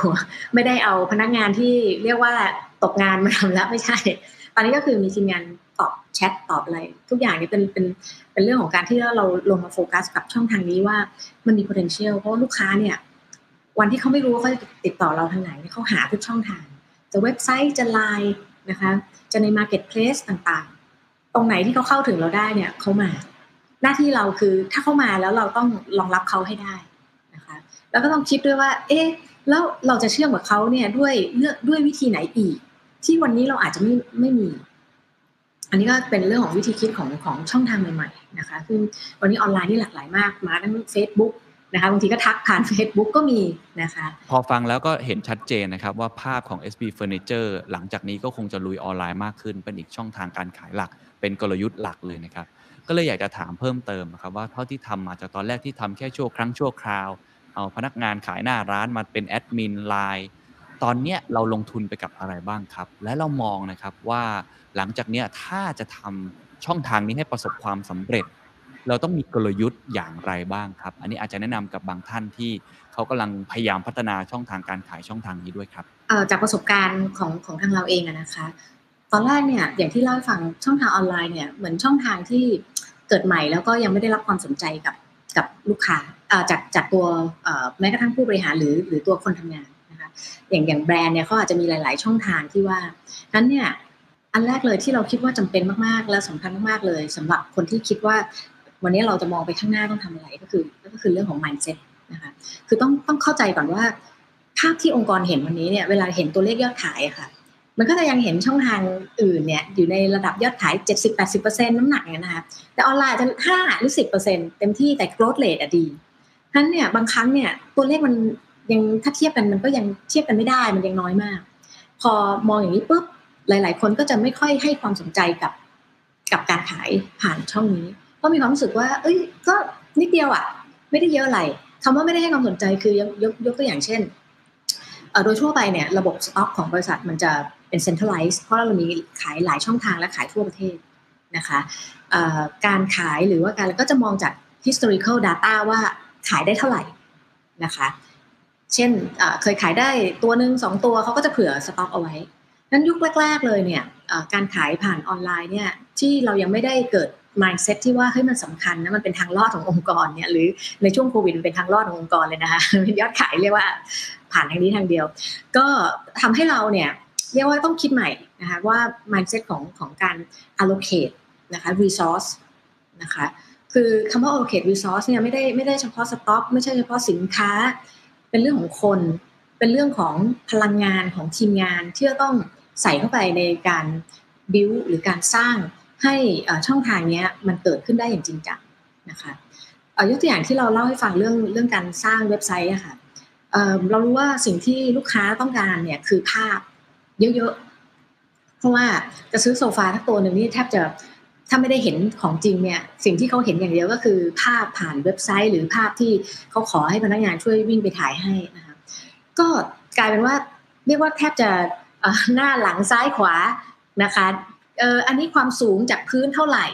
ไม่ได้เอาพนักงานที่เรียกว่าตกงานมาทำแล้วไม่ใช่ ตอนนี้ก็คือมีทีมงานตอบแชทตอบอะไร ทุกอย่างนี้เป็นเป็นเป็นเรื่องของการที่เราลงมาโฟกัสกับช่องทางนี้ว่ามันมี potential เพราะลูกค้าเนี่ย วันที่เขาไม่รู้ว่าเขาจะติดต่อเราทางไหนเขาหาทุกช่องทาง จะเว็บไซต์จะไลน์นะคะจะใน Marketplace ต่างๆ ตรงไหนที่เขาเข้าถึงเราได้เนี่ยเขามา หน้าที่เราคือถ้าเข้ามาแล้วเราต้องรองรับเขาให้ได้นะคะแล้วก็ต้องคิดด้วยว่า เอ๊ะแล้วเราจะเชื่อมกับเขาเนี่ยด้วยเลือกด้วยวิธีไหนอีก ที่วันนี้เราอาจจะไม่ไม่มี อันนี้ก็เป็นเรื่องของวิธีคิดของของช่องทางใหม่ๆนะคะซึ่งวันนี้ออนไลน์นี่หลากหลายมาก มาทั้ง Facebook นะคะบางทีก็ทักผ่าน Facebook ก็มีนะคะพอฟังแล้วก็เห็นชัดเจนนะครับว่าภาพของ SB Furniture หลังจากนี้ก็คงจะลุยออนไลน์มากขึ้น เป็นอีกช่องทางการขายหลัก เป็นกลยุทธ์หลักเลยนะครับ ก็เลยอยากจะถามเพิ่มเติมนะครับว่าเท่าที่ทำมาจากตอนแรกที่ทำแค่ชั่วครั้งชั่วคราว เอาพนักงานขายหน้าร้านมาเป็นแอดมินไลน์ตอนเนี้ยเราลงทุนไปกับอะไรบ้างครับ และเรามองนะครับว่าหลังจากเนี้ยถ้าจะทำช่องทางนี้ให้ประสบความสำเร็จ เราต้องมีกลยุทธ์อย่างไรบ้างครับ อันนี้อาจจะแนะนำกับบางท่านที่เขากำลังพยายามพัฒนาช่องทางการขายช่องทางนี้ด้วยครับจากประสบการณ์ของของทางเราเองนะคะ ตอนแรกเนี่ยอย่างที่เล่าให้ฟังช่องทางออนไลน์เนี่ยเหมือนช่องทางที่เกิดใหม่แล้วก็ยังไม่ได้รับความสนใจกับกับลูกค้าจากจากตัวแม้กระทั่งผู้บริหารหรือหรือตัวคนทำงานนะคะอย่างอย่างแบรนด์เนี่ยเขาอาจจะมีหลาย ๆ ช่องทางที่ว่านั้นเนี่ยอันแรกเลยที่เราคิดว่าจำเป็นมาก ๆ และสำคัญมาก ๆ เลยสำหรับคนที่คิดว่า วันนี้เราจะมองไปข้างหน้าต้องทำอะไรก็คือก็คือเรื่องของ mindset นะคะคือต้องต้องเข้าใจก่อนว่า ภาพที่องค์กรเห็นวันนี้เนี่ยเวลาเห็นตัวเลขยอดขายอะค่ะ มันก็จะยังเห็นช่องทางอื่นเนี่ยอยู่ในระดับยอดขาย 70-80%น้ำหนักเนี่ยนะคะแต่ออนไลน์จะ5หรือ 10%เต็มที่แต่ growth rate อะดีฉะนั้นเนี่ยบางครั้งเนี่ยตัวเลขมันยังถ้าเทียบกันมันก็ยังเทียบกันไม่ได้มันยังน้อยมาก พอมองอย่างนี้ปุ๊บหลาย ๆ คนก็จะไม่ค่อยให้ความสนใจกับกับการขายผ่านช่องนี้ เพราะมีความรู้สึกว่า เอ้ย ก็นิดเดียวอะ ไม่ได้เยอะอะไรคำว่าไม่ได้ให้ความสนใจคือยกยกยกตัวอย่างเช่นโดยทั่วไปเนี่ยระบบสต็อกของบริษัทมันจะเป็น centralized เพราะเรามีขายหลายช่องทางและขายทั่วประเทศนะคะการขายหรือว่าการก็จะมองจาก historical data ว่าขายได้เท่าไหร่นะคะ เช่นเคยขายได้ตัวหนึ่งสองตัวเขาก็จะเผื่อสต็อกเอาไว้ นั้นยุคแรก ๆ เลยเนี่ยการขายผ่านออนไลน์เนี่ยที่เรายังไม่ได้เกิด mindset ที่ว่าเฮ้ยมันสำคัญนะมันเป็นทางรอดขององค์กรเนี่ยหรือในช่วงโควิดมันเป็นทางรอดขององค์กรเลยนะคะเป็นยอดขายเรียกว่าผ่านทางนี้ทางเดียว ก็ทำให้เราเนี่ยเรียกว่าต้องคิดใหม่นะคะว่า mindset ของของการ allocate นะคะ resource นะคะคือคำว่า allocate resource เนี่ยไม่ได้ไม่ได้เฉพาะสต็อกไม่ใช่เฉพาะสินค้า เป็นเรื่องของคน เป็นเรื่องของพลังงานของทีมงานที่จะต้อง ใส่เข้าไปในการบิวหรือการสร้างให้ช่องทางนี้มันเกิดขึ้นได้อย่างจริงจังนะคะยกตัวอย่างที่เราเล่าให้ฟังเรื่องเรื่องการสร้างเว็บไซต์อะค่ะเรารู้ว่าสิ่งที่ลูกค้าต้องการเนี่ยคือภาพเยอะๆ เพราะว่าจะซื้อโซฟาทั้งตัวหนึ่งนี่แทบจะถ้าไม่ได้เห็นของจริงเนี่ยสิ่งที่เขาเห็นอย่างเดียวก็คือภาพผ่านเว็บไซต์ หรือภาพที่เขาขอให้พนักงานช่วยวิ่งไปถ่ายให้นะคะก็กลายเป็นว่าเรียกว่าแทบจะ หน้าหลังซ้ายขวานะคะเอออันนี้ความสูงจากพื้นเท่าไหร่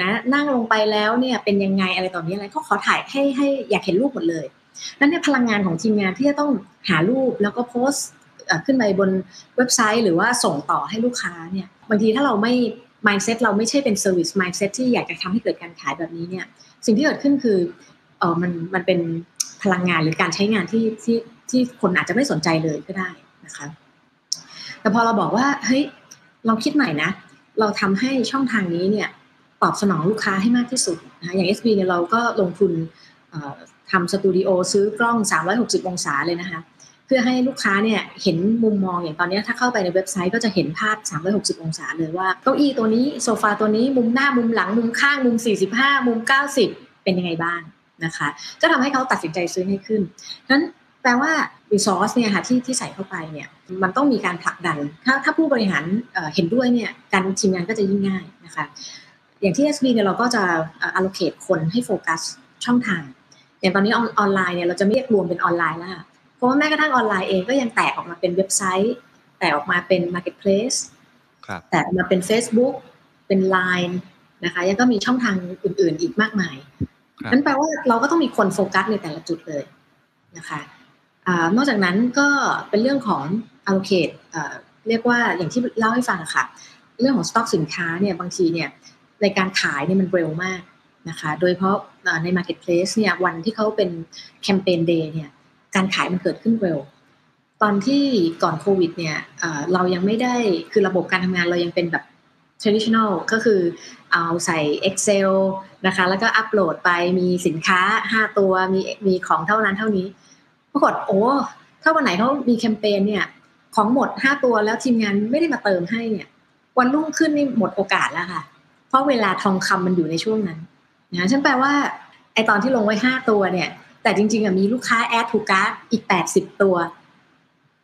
นะนั่งลงไปแล้วเนี่ยเป็นยังไงอะไรต่อนี้อะไรเขาขอถ่ายให้ให้อยากเห็นรูปหมดเลยนั่นเนี่ยพลังงานของทีมงานที่จะต้องหารูปแล้วก็โพสต์ขึ้นไปบนเว็บไซต์ หรือว่าส่งต่อให้ลูกค้าเนี่ยบางทีถ้าเราไม่ mindset เราไม่ใช่เป็น service mindset ที่อยากจะทำให้เกิดการขายแบบนี้เนี่ยสิ่งที่เกิดขึ้นคือเออมันมันเป็นพลังงานหรือการใช้งานที่ที่ที่คนอาจจะไม่สนใจเลยก็ได้นะคะ แต่พอเราบอกว่าเฮ้ยเราคิดใหม่นะ เราทำให้ช่องทางนี้เนี่ยตอบสนองลูกค้าให้มากที่สุดนะคะอย่าง SB เนี่ยเราก็ลงทุนทำสตูดิโอซื้อกล้อง 360 องศาเลยนะคะเพื่อให้ลูกค้าเนี่ยเห็นมุมมองอย่างตอนนี้ถ้าเข้าไปในเว็บไซต์ก็จะเห็นภาพ 360 องศาเลยว่าเก้าอี้ตัวนี้โซฟาตัวนี้มุมหน้ามุมหลัง มุมข้างมุม 45 มุม 90 เป็นยังไงบ้างนะคะ ก็ทำให้เขาตัดสินใจซื้อให้ขึ้นนั้น แปลว่า resource เนี่ยค่ะที่ที่ใส่เข้าไปเนี่ยมันต้องมีการผลักดัน ถ้าถ้าผู้บริหารเอ่อเห็นด้วยเนี่ยการทีมงานก็จะยิ่งง่ายนะคะอย่างที่ SB เนี่ยเราก็จะเอ่อ allocate คนให้โฟกัสช่องทาง อย่างตอนนี้ออนออนไลน์เนี่ยเราจะไม่เรียกรวมเป็นออนไลน์แล้วค่ะเพราะว่าแม้กระทั่งออนไลน์เองก็ยังแตกออกมาเป็นเว็บไซต์ แตกออกมาเป็น marketplace ครับแตกออกมาเป็น Facebook เป็น Line นะคะยังก็มีช่องทางอื่น ๆ อีกมากมายครับนั้นแปลว่าเราก็ต้องมีคนโฟกัสในแต่ละจุดเลยนะคะอา นอกจากนั้นก็เป็นเรื่องของ allocate เอ่อเรียกว่าอย่างที่เล่าให้ฟังค่ะ เรื่องของสต็อกสินค้าเนี่ยบางทีเนี่ยในการขายเนี่ยมันเร็วมากนะคะ โดยเฉพาะใน Marketplace เนี่ยวันที่เขาเป็นแคมเปญเดย์เนี่ยการขายมันเกิดขึ้นเร็ว ตอนที่ก่อนโควิดเนี่ยเอ่อเรายังไม่ได้คือระบบการทำงานเรายังเป็นแบบ traditional ก็คือเอาใส่ Excel นะคะ แล้วก็อัปโหลดไปมีสินค้า 5 ตัวมีมีของเท่านั้นเท่านี้ ปรากฏโอ้ถ้าวันไหนเขามีแคมเปญเนี่ย ของหมด5ตัวแล้วทีมงานไม่ได้มาเติมให้เนี่ย วันรุ่งขึ้นนี่หมดโอกาสแล้วค่ะ เพราะเวลาทองคำมันอยู่ในช่วงนั้นนะฉันแปลว่าไอตอนที่ลงไว้5ตัวเนี่ย แต่จริงๆอะมีลูกค้าแอดทูการ์ดอีก80ตัว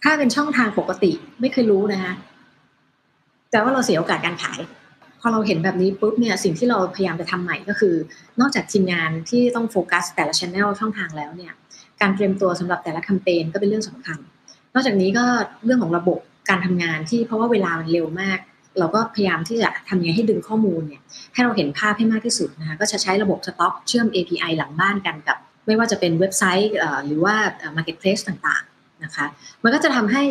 ถ้าเป็นช่องทางปกติไม่เคยรู้นะคะแต่ว่าเราเสียโอกาสการขายพอเราเห็นแบบนี้ปุ๊บเนี่ยสิ่งที่เราพยายามจะทำใหม่ก็คือ นอกจากทีมงานที่ต้องโฟกัสแต่ละช anel ช่องทางแล้วเนี่ย การเตรียมตัวสำหรับแต่ละแคมเปญก็เป็นเรื่องสำคัญ นอกจากนี้ก็เรื่องของระบบการทำงานที่เพราะว่าเวลามันเร็วมาก เราก็พยายามที่จะทำยังไงให้ดึงข้อมูลเนี่ยให้เราเห็นภาพให้มากที่สุดนะคะก็จะใช้ระบบสต็อกเชื่อม API หลังบ้านกันกับ ไม่ว่าจะเป็นเว็บไซต์หรือว่า marketplace ต่างๆนะคะมันก็จะทำให้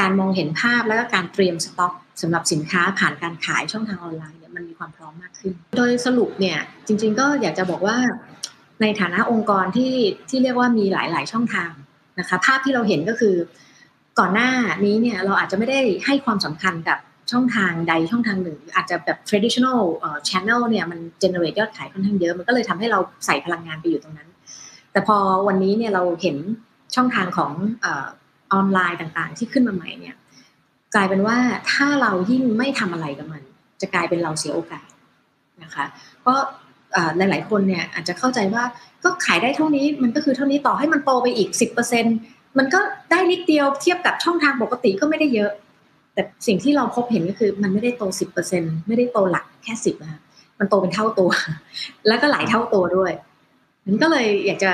การมองเห็นภาพแล้วก็การเตรียมสต็อกสำหรับสินค้าผ่านการขายช่องทางออนไลน์เนี่ยมันมีความพร้อมมากขึ้น โดยสรุปเนี่ยจริงๆก็อยากจะบอกว่า ในฐานะองค์กรที่ที่เรียกว่ามีหลาย ๆ ช่องทางนะคะ ภาพที่เราเห็นก็คือ ก่อนหน้านี้เนี่ยเราอาจจะไม่ได้ให้ความสำคัญกับช่องทางใดช่องทางหนึ่ง อาจจะแบบ traditional channel เนี่ยมัน generate ยอดขายค่อนข้างเยอะ มันก็เลยทำให้เราใส่พลังงานไปอยู่ตรงนั้น แต่พอวันนี้เนี่ยเราเห็นช่องทางของออนไลน์ต่างๆ ที่ขึ้นมาใหม่เนี่ยกลายเป็นว่าถ้าเรายิ่งไม่ทำอะไรกับมัน จะกลายเป็นเราเสียโอกาสนะคะ เพราะ หลาย ๆ คนเนี่ยอาจจะเข้าใจว่าก็ขายได้เท่านี้มันก็คือเท่านี้ต่อให้มันโตไปอีก 10%มันก็ได้นิดเดียวเทียบกับช่องทางปกติก็ไม่ได้เยอะ แต่สิ่งที่เราพบเห็นก็คือมันไม่ได้โต 10%ไม่ได้โตหลักแค่10นะมันโตเป็นเท่าตัว แล้วก็หลายเท่าตัวด้วยนั้นก็เลยอยากจะ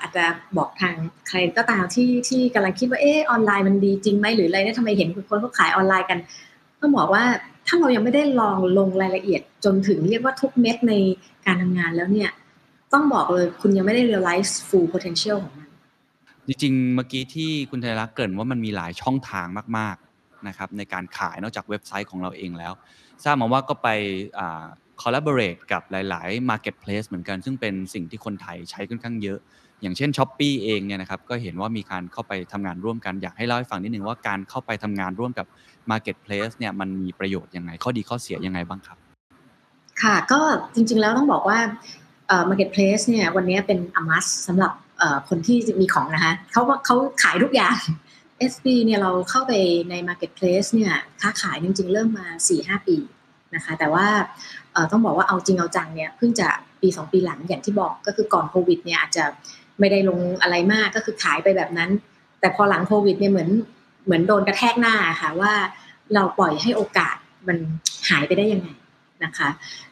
อาจจะบอกทางใครก็ตามที่ที่กำลังคิดว่าเออออนไลน์มันดีจริงไหมหรืออะไรเนี่ยทำไมเห็นคนเขาขายออนไลน์กันต้องบอกว่า ถ้าเรายังไม่ได้ลองลงรายละเอียดจนถึงเรียกว่าทุกเม็ดในการทำงานแล้วเนี่ย ต้องบอกเลยคุณยังไม่ได้ realize full potential ของมัน จริงๆ เมื่อกี้ที่คุณไทยรักเกินว่ามันมีหลายช่องทางมากๆนะครับในการขายนอกจากเว็บไซต์ของเราเองแล้ว ทราบมาว่าก็ไป collaborate กับหลาย ๆ marketplace เหมือนกัน ซึ่งเป็นสิ่งที่คนไทยใช้ค่อนข้างเยอะ อย่างเช่น s h อ p e e เองเนี่ยนะครับก็เห็นว่ามีการเข้าไปทำงานร่วมกันอยากให้เล่าให้ฟังนิดนึงว่าการเข้าไปทำงานร่วมกับ marketplace เนี่ยมันมีประโยชน์ยังไง ข้อดีข้อเสียยังไงบ้างครับ ค่ะก็จริงๆแล้วต้องบอกว่า marketplace เนี่ยวันนี้เป็น a must สำหรับคนที่มีของนะคะเขาเขาขายทุกอย่าง SB เนี่ยเราเข้าไปใน marketplace เนี่ยค้าขายจริงๆ เริ่มมา 4-5 ปีนะคะแต่ว่าต้องบอกว่าเอาจริงเอาจังเนี่ยเพิ่งจะปี 2 ปีหลังอย่างที่บอกก็คือก่อนโควิดเนี่ยอาจจะ ไม่ได้ลงอะไรมากก็คือขายไปแบบนั้น แต่พอหลังโควิดเนี่ยเหมือนเหมือนโดนกระแทกหน้าค่ะว่าเราปล่อยให้โอกาสมันหายไปได้ยังไงนะคะ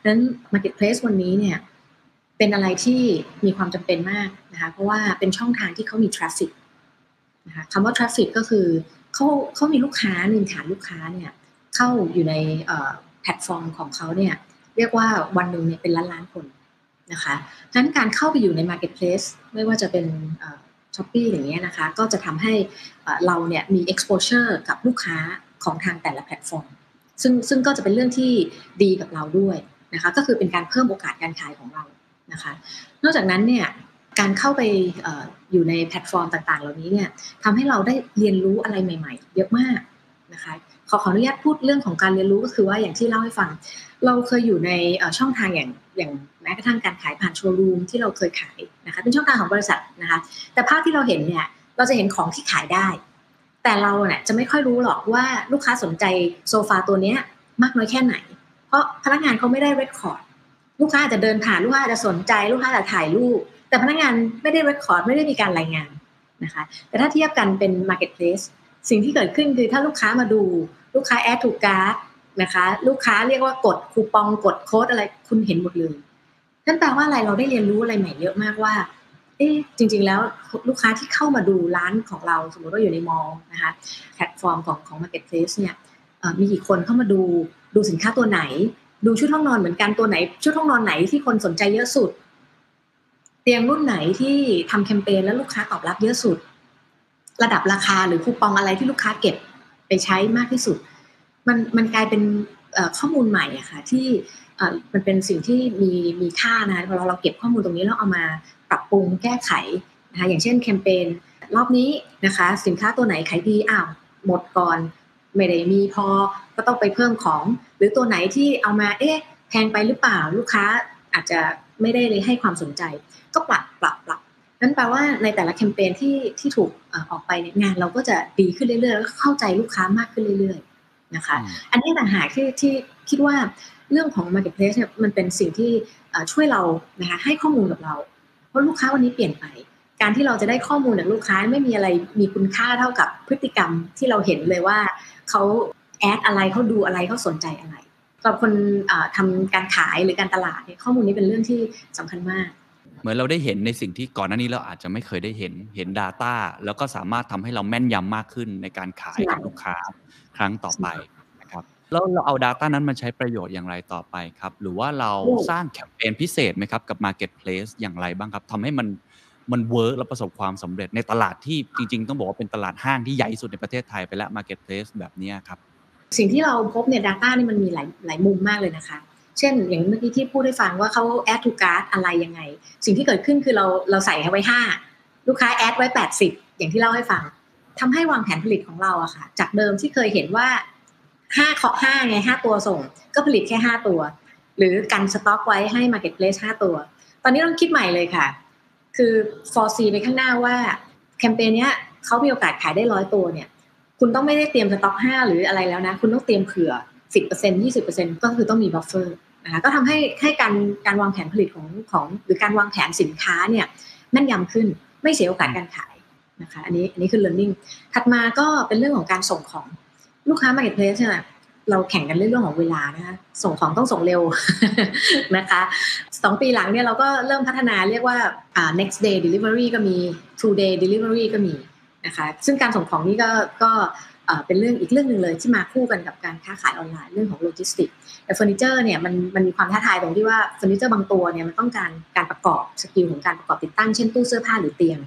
นั้น marketplace วันนี้เนี่ยเป็นอะไรที่มีความจำเป็นมากนะคะเพราะว่าเป็นช่องทางที่เขามี traffic นะคะคำว่า traffic ก็คือเขาเขามีลูกค้ามีฐานลูกค้าเนี่ยเข้าอยู่ในแพลตฟอร์มของเขาเนี่ยเรียกว่าวันหนึ่งเนี่ยเป็นล้านล้านคน นะคะนั้นการเข้าไปอยู่ใน Marketplace ไม่ว่าจะเป็น Shopee อย่างเงี้ยนะคะ ก็จะทำให้เราเนี่ยมี exposure กับลูกค้าของทางแต่ละแพลตฟอร์ม ซึ่งซึ่งก็จะเป็นเรื่องที่ดีกับเราด้วยนะคะ ก็คือเป็นการเพิ่มโอกาสการขายของเรานะคะ นอกจากนั้นเนี่ยการเข้าไปอยู่ในแพลตฟอร์มต่างๆ เหล่านี้เนี่ยทำให้เราได้เรียนรู้อะไรใหม่ๆ เยอะมากนะคะขอขออนุญาตพูดเรื่องของการเรียนรู้ก็คือว่าอย่างที่เล่าให้ฟัง เราเคยอยู่ในช่องทางอย่าง อย่างแม้กระทั่งการขายผ่านโชว์รูมที่เราเคยขายนะคะเป็นช่องทางของบริษัทนะคะ แต่ภาพที่เราเห็นเนี่ยเราจะเห็นของที่ขายได้ แต่เราเนี่ยจะไม่ค่อยรู้หรอกว่าลูกค้าสนใจโซฟาตัวเนี้ยมากน้อยแค่ไหน เพราะพนักงานเขาไม่ได้ record ลูกค้าอาจจะเดินผ่านลูกค้าอาจจะสนใจลูกค้าอาจจะถ่ายรูปแต่พนักงานไม่ได้ record ไม่ได้มีการรายงานนะคะแต่ถ้าเทียบกันเป็น Marketplace สิ่งที่เกิดขึ้นคือถ้าลูกค้ามาดูลูกค้า add to cart นะคะ ลูกค้าเรียกว่ากดคูปองกดโค้ดอะไรคุณเห็นหมดเลยนั่นแปลว่าอะไรเราได้เรียนรู้อะไรใหม่เยอะมากว่าเอ๊ะจริง ๆ แล้วลูกค้าที่เข้ามาดูร้านของเราสมมติว่าอยู่ใน Mall นะคะแพลตฟอร์มของของ Marketplace เนี่ยมีกี่คนเข้ามาดูดูสินค้าตัวไหน ดูชุดห้องนอนเหมือนกันตัวไหน ชุดห้องนอนไหนที่คนสนใจเยอะสุด เตียงรุ่นไหนที่ทำแคมเปญแล้วลูกค้าตอบรับเยอะสุด ระดับราคาหรือคูปองอะไรที่ลูกค้าเก็บไปใช้มากที่สุด มันมันกลายเป็นข้อมูลใหม่อะค่ะที่มันเป็นสิ่งที่มีมีค่านะพอเราเราเก็บข้อมูลตรงนี้แล้วเอามาปรับปรุงแก้ไขนะคะอย่างเช่นแคมเปญรอบนี้นะคะสินค้าตัวไหนขายดีอ้าวหมดก่อนไม่ได้มีพอก็ต้องไปเพิ่มของ หรือตัวไหนที่เอามาเอ๊ะแพงไปหรือเปล่าลูกค้าอาจจะไม่ได้เลยให้ความสนใจ ก็ปรับปรับปรับนั่นแปลว่าในแต่ละแคมเปญที่ที่ถูกออกไปเนี่ยงานเราก็จะดีขึ้นเรื่อยๆแล้วเข้าใจลูกค้ามากขึ้นเรื่อยๆ นะคะ อันนี้ต่างหากที่ที่คิดว่าเรื่องของ Marketplace เนี่ยมันเป็นสิ่งที่เอ่อช่วยเรานะคะให้ข้อมูลกับเรา เพราะลูกค้าวันนี้เปลี่ยนไป การที่เราจะได้ข้อมูลจากลูกค้าไม่มีอะไรมีคุณค่าเท่ากับพฤติกรรมที่เราเห็นเลยว่าเขาแอดอะไรเขาดูอะไรเขาสนใจอะไรสำหรับคนเอ่อทำการขายหรือการตลาดเนี่ยข้อมูลนี้เป็นเรื่องที่สำคัญมาก เหมือนเราได้เห็นในสิ่งที่ก่อนหน้านี้เราอาจจะไม่เคยได้เห็นเห็น Data แล้วก็สามารถทำให้เราแม่นยำมากขึ้นในการขายใช่กับลูกค้าครั้งต่อไปนะครับแล้วเราเอา Data นั้นมาใช้ประโยชน์อย่างไรต่อไปครับ หรือว่าเราสร้างแคมเปญพิเศษไหมครับกับ Marketplace อย่างไรบ้างครับทำให้มันมันเวิร์กและประสบความสำเร็จในตลาดที่จริง ๆ ต้องบอกว่าเป็นตลาดห้างที่ใหญ่ที่สุดในประเทศไทยไปแล้ว Marketplace แบบเนี้ยครับ สิ่งที่เราพบเนี่ย Data นี่มันมีหลายหลายมุมมากเลยนะคะ เช่น อย่างเมื่อกี้ที่พูดให้ฟังว่าเขา add to cart อะไรยังไง สิ่งที่เกิดขึ้นคือเราเราใส่ไว้ 5 ลูกค้าแอดไว้ 80 อย่างที่เล่าให้ฟังทำให้วางแผนผลิตของเราอะค่ะ จากเดิมที่เคยเห็นว่า5เคาะ5ไง5 ตัวส่ง ก็ผลิตแค่ 5 ตัว หรือกันสต็อกไว้ให้ Marketplace 5 ตัว ตอนนี้ต้องคิดใหม่เลยค่ะ คือ foresee ไปข้างหน้าว่าแคมเปญเนี้ยเขามีโอกาสขายได้ร้อยตัวเนี่ย คุณต้องไม่ได้เตรียมสต็อก5หรืออะไรแล้วนะ คุณต้องเตรียมเผื่อ 10% 20%ก็คือต้องมี buffer นะคะก็ทำให้ให้การการวางแผนผลิตของของหรือการวางแผนสินค้าเนี่ยแม่นยำขึ้นไม่เสียโอกาสการขายนะคะอันนี้อันนี้คือ learning ถัดมาก็เป็นเรื่องของการส่งของลูกค้า marketplace เนี่ยเราแข่งกันเรื่องของเวลานะคะส่งของต้องส่งเร็วนะคะสองปีหลังเนี่ยเราก็เริ่มพัฒนาเรียกว่าอ่า next day delivery ก็มี two day delivery ก็มีนะคะซึ่งการส่งของนี่ก็ก็ เป็นเรื่องอีกเรื่องหนึ่งเลยที่มาคู่กันกับการค้าขายออนไลน์เรื่องของโลจิสติกแต่เฟอร์นิเจอร์เนี่ยมันมันมีความท้าทายตรงที่ว่าเฟอร์นิเจอร์บางตัวเนี่ยมันต้องการการประกอบ skill ของการประกอบติดตั้งเช่นตู้เสื้อผ้าหรือเตียง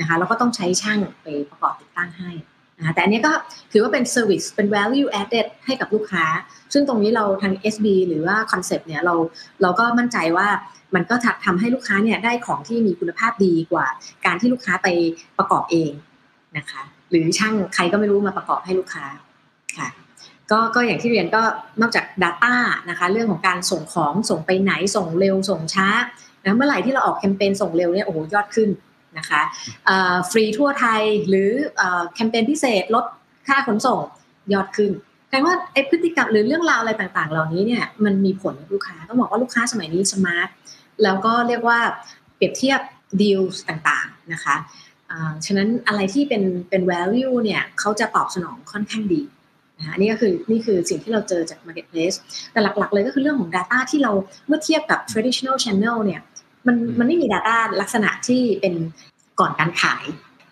นะคะแล้วก็ต้องใช้ช่างไปประกอบติดตั้งให้นะคะแต่อันนี้ก็ถือว่าเป็น service เป็น value added ให้กับลูกค้า ซึ่งตรงนี้เราทาง SB หรือว่า Koncept เนี่ยเราเราก็มั่นใจว่ามันก็ทำให้ลูกค้าเนี่ยได้ของที่มีคุณภาพดีกว่า การที่ลูกค้าไปประกอบเองนะคะ หรือช่างใครก็ไม่รู้มาประกอบให้ลูกค้าค่ะก็ก็อย่างที่เรียนก็นอกจาก Data นะคะเรื่องของการส่งของส่งไปไหนส่งเร็วส่งช้านะเมื่อไหร่ที่เราออกแคมเปญส่งเร็วเนี่ยโอ้โหยอดขึ้นนะคะฟรีทั่วไทยหรือแคมเปญพิเศษลดค่าขนส่งยอดขึ้นแปลว่าไอ้พฤติกรรมหรือเรื่องราวอะไรต่างๆ เหล่านี้เนี่ยมันมีผลกับลูกค้าต้องบอกว่าลูกค้าสมัยนี้สมาร์ทแล้วก็เรียกว่าเปรียบเทียบดีลต่างๆนะคะ ฉะนั้นอะไรที่เป็นเป็น value เนี่ยเขาจะตอบสนองค่อนข้างดีนะคะอันนี่ก็คือนี่คือสิ่งที่เราเจอจาก marketplace แต่หลักๆ เลยก็คือเรื่องของ Data ที่เราเมื่อเทียบกับ traditional channel เนี่ยมันมันไม่มี Data ลักษณะที่เป็นก่อนการขาย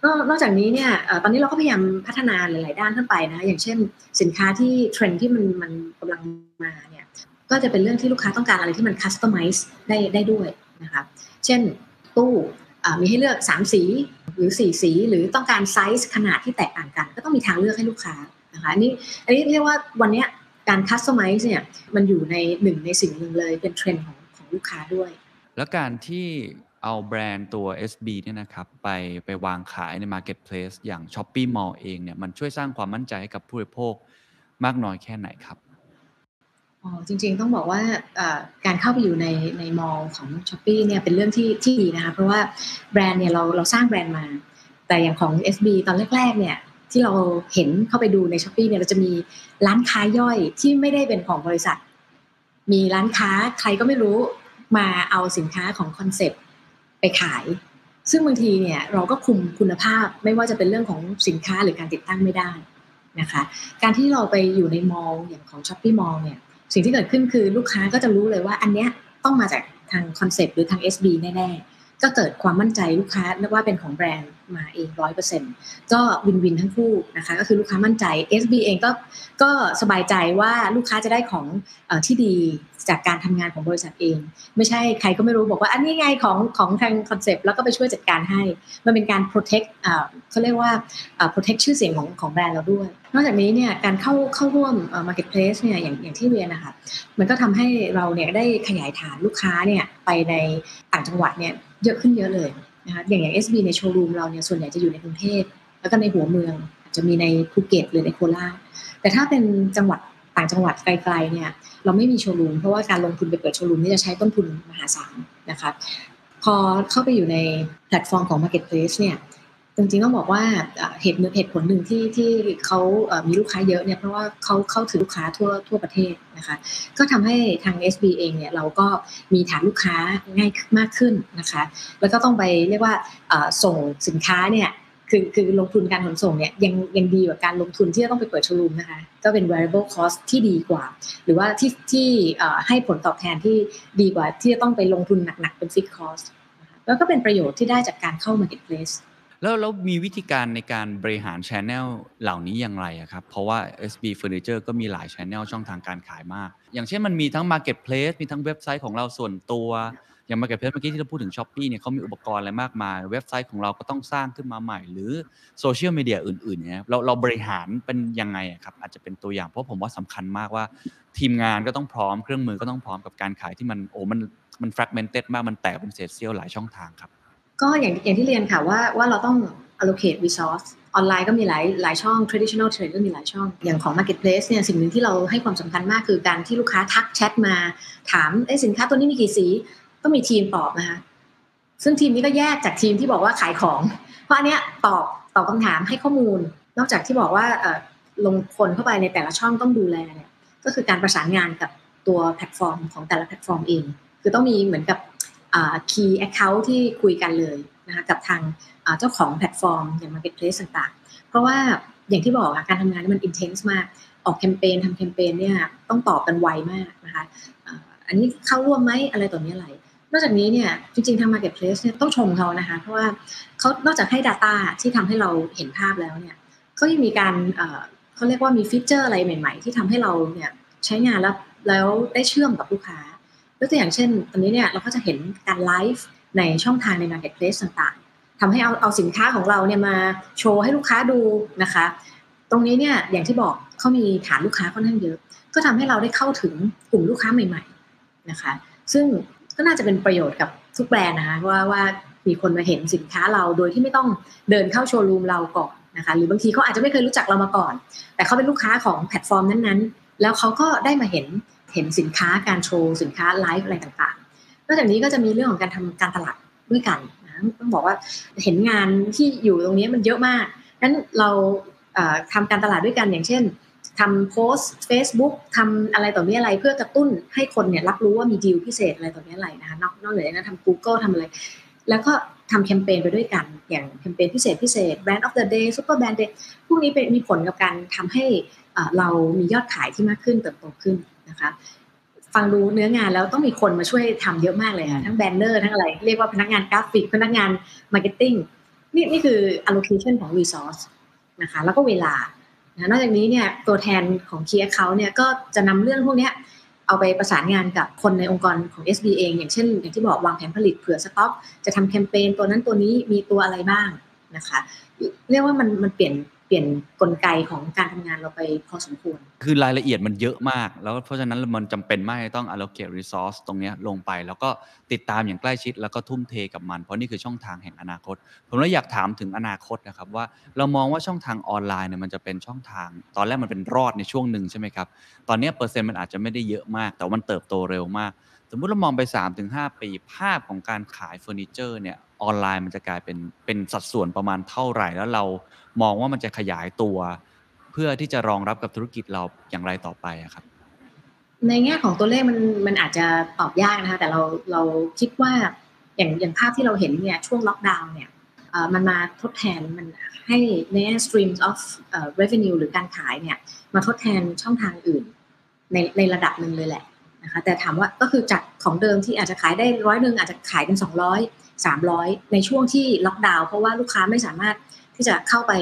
นอกนอกจากนี้เนี่ยเอ่อตอนนี้เราก็พยายามพัฒนาหลาย ๆ ด้านขึ้นไปนะอย่างเช่นสินค้าที่เทรนด์ที่มันมันกำลังมาเนี่ยก็จะเป็นเรื่องที่ลูกค้าต้องการอะไรที่มัน customize ได้ได้ด้วยนะคะเช่นตู้อ่ามีให้เลือก 3 สี หรือ4สีหรือต้องการไซส์ขนาดที่แตกต่างกัน ก็ต้องมีทางเลือกให้ลูกค้านะคะอันนี้อันนี้เรียกว่าวันนี้การ customize เนี่ยมันอยู่ในหนึ่งในสิ่งหนึ่งเลยเป็นเทรนด์ของของลูกค้าด้วย แล้วการที่เอาแบรนด์ตัว SB เนี่ยนะครับไปไปวางขายใน Marketplace อย่าง s h o p e e Mall เองเนี่ยมันช่วยสร้างความมั่นใจให้กับผู้บริโภคมากน้อยแค่ไหนครับ จริงๆต้องบอกว่าการเข้าไปอยู่ในในมอลของ s h อ p e e เนี่ยเป็นเรื่องที่ที่ดีนะคะเพราะว่าแบรนด์เนี่ยเราเราสร้างแบรนด์มา แต่อย่างของ SB ตอนแรกๆเนี่ยที่เราเห็นเข้าไปดูใน s h อ p e e เนี่ยเราจะมีร้านค้าย่อยที่ไม่ได้เป็นของบริษัท มีร้านค้าใครก็ไม่รู้มาเอาสินค้าของ Koncept ไปขาย ซึ่งบางทีเนี่ยเราก็คุมคุณภาพไม่ว่าจะเป็นเรื่องของสินค้าหรือการติดตั้งไม่ได้นะคะการที่เราไปอยู่ในมอลอย่างของ s h อ p e e Mall เนี่ย สิ่งที่เกิดขึ้นคือลูกค้าก็จะรู้เลยว่าอันเนี้ยต้องมาจากทาง Koncept หรือทาง SB แน่ๆ ก็เกิดความมั่นใจลูกค้าว่าเป็นของแบรนด์มาเองร้อยเปอร์เซ็นต์ก็ win-win ทั้งคู่นะคะก็คือลูกค้ามั่นใจ SB เองก็ก็สบายใจว่าลูกค้าจะได้ของที่ดีจากการทำงานของบริษัทเอง ไม่ใช่ใครก็ไม่รู้บอกว่าอันนี้ไงของของทาง Koncept แล้วก็ไปช่วยจัดการให้ มันเป็นการ protect เขาเรียกว่า protect ชื่อเสียงของของแบรนด์เราด้วย นอกจากนี้เนี่ยการเข้าเข้าร่วม marketplace เนี่ยอย่างอย่างที่เรียนนะคะมันก็ทำให้เราเนี่ยได้ขยายฐานลูกค้าเนี่ยไปในต่างจังหวัดเนี่ย เยอะขึ้นเยอะเลยนะคะอย่างอย่าง SB ในโชว์รูมเราเนี่ยส่วนใหญ่จะอยู่ในกรุงเทพแล้วก็ในหัวเมืองอาจจะมีในภูเก็ตหรือในโคราชแต่ถ้าเป็นจังหวัดต่างจังหวัดไกลๆเนี่ยเราไม่มีโชว์รูมเพราะว่าการลงทุนไปเปิดโชว์รูมนี่จะใช้ต้นทุนมหาศาลนะคะพอเข้าไปอยู่ในแพลตฟอร์มของ Marketplace เนี่ย จริงๆต้องบอกว่าเหตุเหตุผลหนึ่งที่ที่เขามีลูกค้าเยอะเนี่ยเพราะว่าเขาเข้าถึงลูกค้าทั่วทั่วประเทศนะคะ ก็ทำให้ทาง SB เองเนี่ยเราก็มีฐานลูกค้าง่ายมากขึ้นนะคะ แล้วก็ต้องไปเรียกว่าส่งสินค้าเนี่ยคือคือลงทุนการขนส่งเนี่ยยังยังดีกว่าการลงทุนที่จะต้องไปเปิดโชว์รูมนะคะ ก็เป็น variable cost ที่ดีกว่า หรือว่าที่ที่ให้ผลตอบแทนที่ดีกว่าที่จะต้องไปลงทุนหนักๆเป็น fixed cost แล้วก็เป็นประโยชน์ที่ได้จากการเข้า marketplace แล้วแล้วมีวิธีการในการบริหารช n แนลเหล่านี้อย่างไรอะครับ เพราะว่า SB Furniture ก็มีหลายช n แนลช่องทางการขายมาก อย่างเช่นมันมีทั้ง Marketplace มีทั้งเว็บไซต์ของเราส่วนตัว อย่าง Marketplace เมื่อกี้ที่เราพูดถึง Shopee เนี่ยเขามีอุปกรณ์อะไรมากมาย เว็บไซต์ของเราก็ต้องสร้างขึ้นมาใหม่ หรือโซเชียลมีเดียอื่นๆเนี่ยเราเราบริหารเป็นยังไงอะครับอาจจะเป็นตัวอย่างเพราะผมว่าสำคัญมากว่า ทีมงานก็ต้องพร้อมเครื่องมือก็ต้องพร้อมกับการขายที่มันโอ้มันมัน fragmented มากมันแตกเป็นเศษเสี้ยวหลายช่องทางครับ ก็อย่างอย่างที่เรียนค่ะว่าว่าเราต้อง allocate resource ออนไลน์ก็มีหลายหลายช่อง traditional trade ก็มีหลายช่อง อย่างของ marketplace เนี่ยสิ่งหนึ่งที่เราให้ความสำคัญมากคือการที่ลูกค้าทักแชทมาถามเอ้สินค้าตัวนี้มีกี่สี ต้องมีทีมตอบนะคะซึ่งทีมนี้ก็แยกจากทีมที่บอกว่าขายของ เพราะอันเนี้ยตอบตอบคำถามให้ข้อมูล นอกจากที่บอกว่าลงคนเข้าไปในแต่ละช่องต้องดูแลเนี่ยก็คือการประสานงานกับตัวแพลตฟอร์มของแต่ละแพลตฟอร์มเอง คือต้องมีเหมือนกับ อ่า key account ที่คุยกันเลยนะคะกับทางเจ้าของแพลตฟอร์มอย่าง marketplace ต่างๆ เพราะว่าอย่างที่บอกอการทำงานนี่มัน intense มาก ออกแคมเปญทำแคมเปญเนี่ยต้องตอบกันไวมากนะคะอันนี้เข้าร่วมไหมอะไรต่อนี้อะไร นอกจากนี้เนี่ยจริงๆทาง marketplace เนี่ยต้องชมเขานะคะ เพราะว่าเขานอกจากให้ Data ที่ทำให้เราเห็นภาพแล้วเนี่ยเขายังมีการเอ่อเขาเรียกว่ามีฟีเจอร์อะไรใหม่ ๆ ที่ทำให้เราเนี่ยใช้งานแล้วแล้วได้เชื่อมกับลูกค้า ยกตัวอย่างเช่น ตอนนี้เนี่ยเราก็จะเห็นการไลฟ์ในช่องทางใน Marketplace ต่างๆทำให้เอาเอาสินค้าของเราเนี่ยมาโชว์ให้ลูกค้าดูนะคะ ตรงนี้เนี่ยอย่างที่บอกเขามีฐานลูกค้าค่อนข้างเยอะ ก็ทำให้เราได้เข้าถึงกลุ่มลูกค้าใหม่ๆนะคะ ซึ่งก็น่าจะเป็นประโยชน์กับทุกแบรนด์นะคะว่าว่ามีคนมาเห็นสินค้าเราโดยที่ไม่ต้องเดินเข้าโชว์รูมเราก่อนนะคะหรือบางทีเขาอาจจะไม่เคยรู้จักเรามาก่อน แต่เขาเป็นลูกค้าของแพลตฟอร์มนั้นๆ แล้วเขาก็ได้มาเห็น เห็นสินค้าการโชว์สินค้าไลฟ์อะไรต่างๆ นอกจากนี้ก็จะมีเรื่องของการทำการตลาดด้วยกันนะต้องบอกว่าเห็นงานที่อยู่ตรงนี้มันเยอะมากนั้นเราเอ่อทำการตลาดด้วยกันอย่างเช่นทำโพสต์ Facebook ทำอะไรต่อมีอะไรเพื่อกระตุ้นให้คนเนี่ยรับรู้ว่ามีดีลพิเศษอะไรต่อมีอะไรนะคะนอกนอกเหนือจากนั้นทำ Google ทำอะไร แล้วก็ทำแคมเปญไปด้วยกัน อย่างแคมเปญพิเศษพิเศษ Brand of the Day Super Brand Day พวกนี้เป็นมีผลกับการทำให้เรามียอดขายที่มากขึ้นเติบโตขึ้น นะคะฟังดูเนื้องานแล้วต้องมีคนมาช่วยทำเยอะมากเลยค่ะทั้งแบนเนอร์ทั้งอะไร เรียกว่าพนักงานกราฟิก พนักงาน marketing นี่นี่คือ allocation ของ resource นะคะแล้วก็เวลานะนอกจากนี้เนี่ยตัวแทนของ Key Account เนี่ยก็จะนำเรื่องพวกนี้เอาไปประสานงานกับคนในองค์กรของ SB เองอย่างเช่น อย่างที่บอกวางแผนผลิตเผื่อสต็อก จะทำแคมเปญตัวนั้นตัวนี้มีตัวอะไรบ้างนะคะ เรียกว่ามันมันเปลี่ยน เปลี่ยนกลไกของการทำงานเราไปพอสมควร คือรายละเอียดมันเยอะมาก แล้วเพราะฉะนั้นมันจำเป็นมากที่ต้อง allocate resource ตรงนี้ลงไป แล้วก็ติดตามอย่างใกล้ชิด แล้วก็ทุ่มเทกับมัน เพราะนี่คือช่องทางแห่งอนาคต ผมเลยอยากถามถึงอนาคตนะครับว่าเรามองว่าช่องทางออนไลน์เนี่ยมันจะเป็นช่องทาง ตอนแรกมันเป็นรอดในช่วงหนึ่งใช่ไหมครับ ตอนนี้เปอร์เซ็นต์มันอาจจะไม่ได้เยอะมาก แต่ว่ามันเติบโตเร็วมาก สมมุติเรามองไป 3-5 ปีภาพของการขายเฟอร์นิเจอร์เนี่ย ออนไลน์มันจะกลายเป็นเป็นสัดส่วนประมาณเท่าไหร่ แล้วเรามองว่ามันจะขยายตัว เพื่อที่จะรองรับกับธุรกิจเราอย่างไรต่อไปอะครับ ในแง่ของตัวเลขมันมันอาจจะตอบยากนะคะแต่เราเราคิดว่าอย่างอย่างภาพที่เราเห็นเนี่ยช่วงล็อกดาวน์เนี่ยมันมาทดแทนมันให้ในแง่ streams of เอ่อ revenue หรือการขายเนี่ยมาทดแทนช่องทางอื่นในในระดับหนึ่งเลยแหละ นะคะแต่ถามว่าก็คือจากของเดิมที่อาจจะขายได้ร้อยหนึ่งอาจจะขายเป็น 200 300 ในช่วงที่ล็อกดาวน์เพราะว่าลูกค้าไม่สามารถที่จะเข้าไป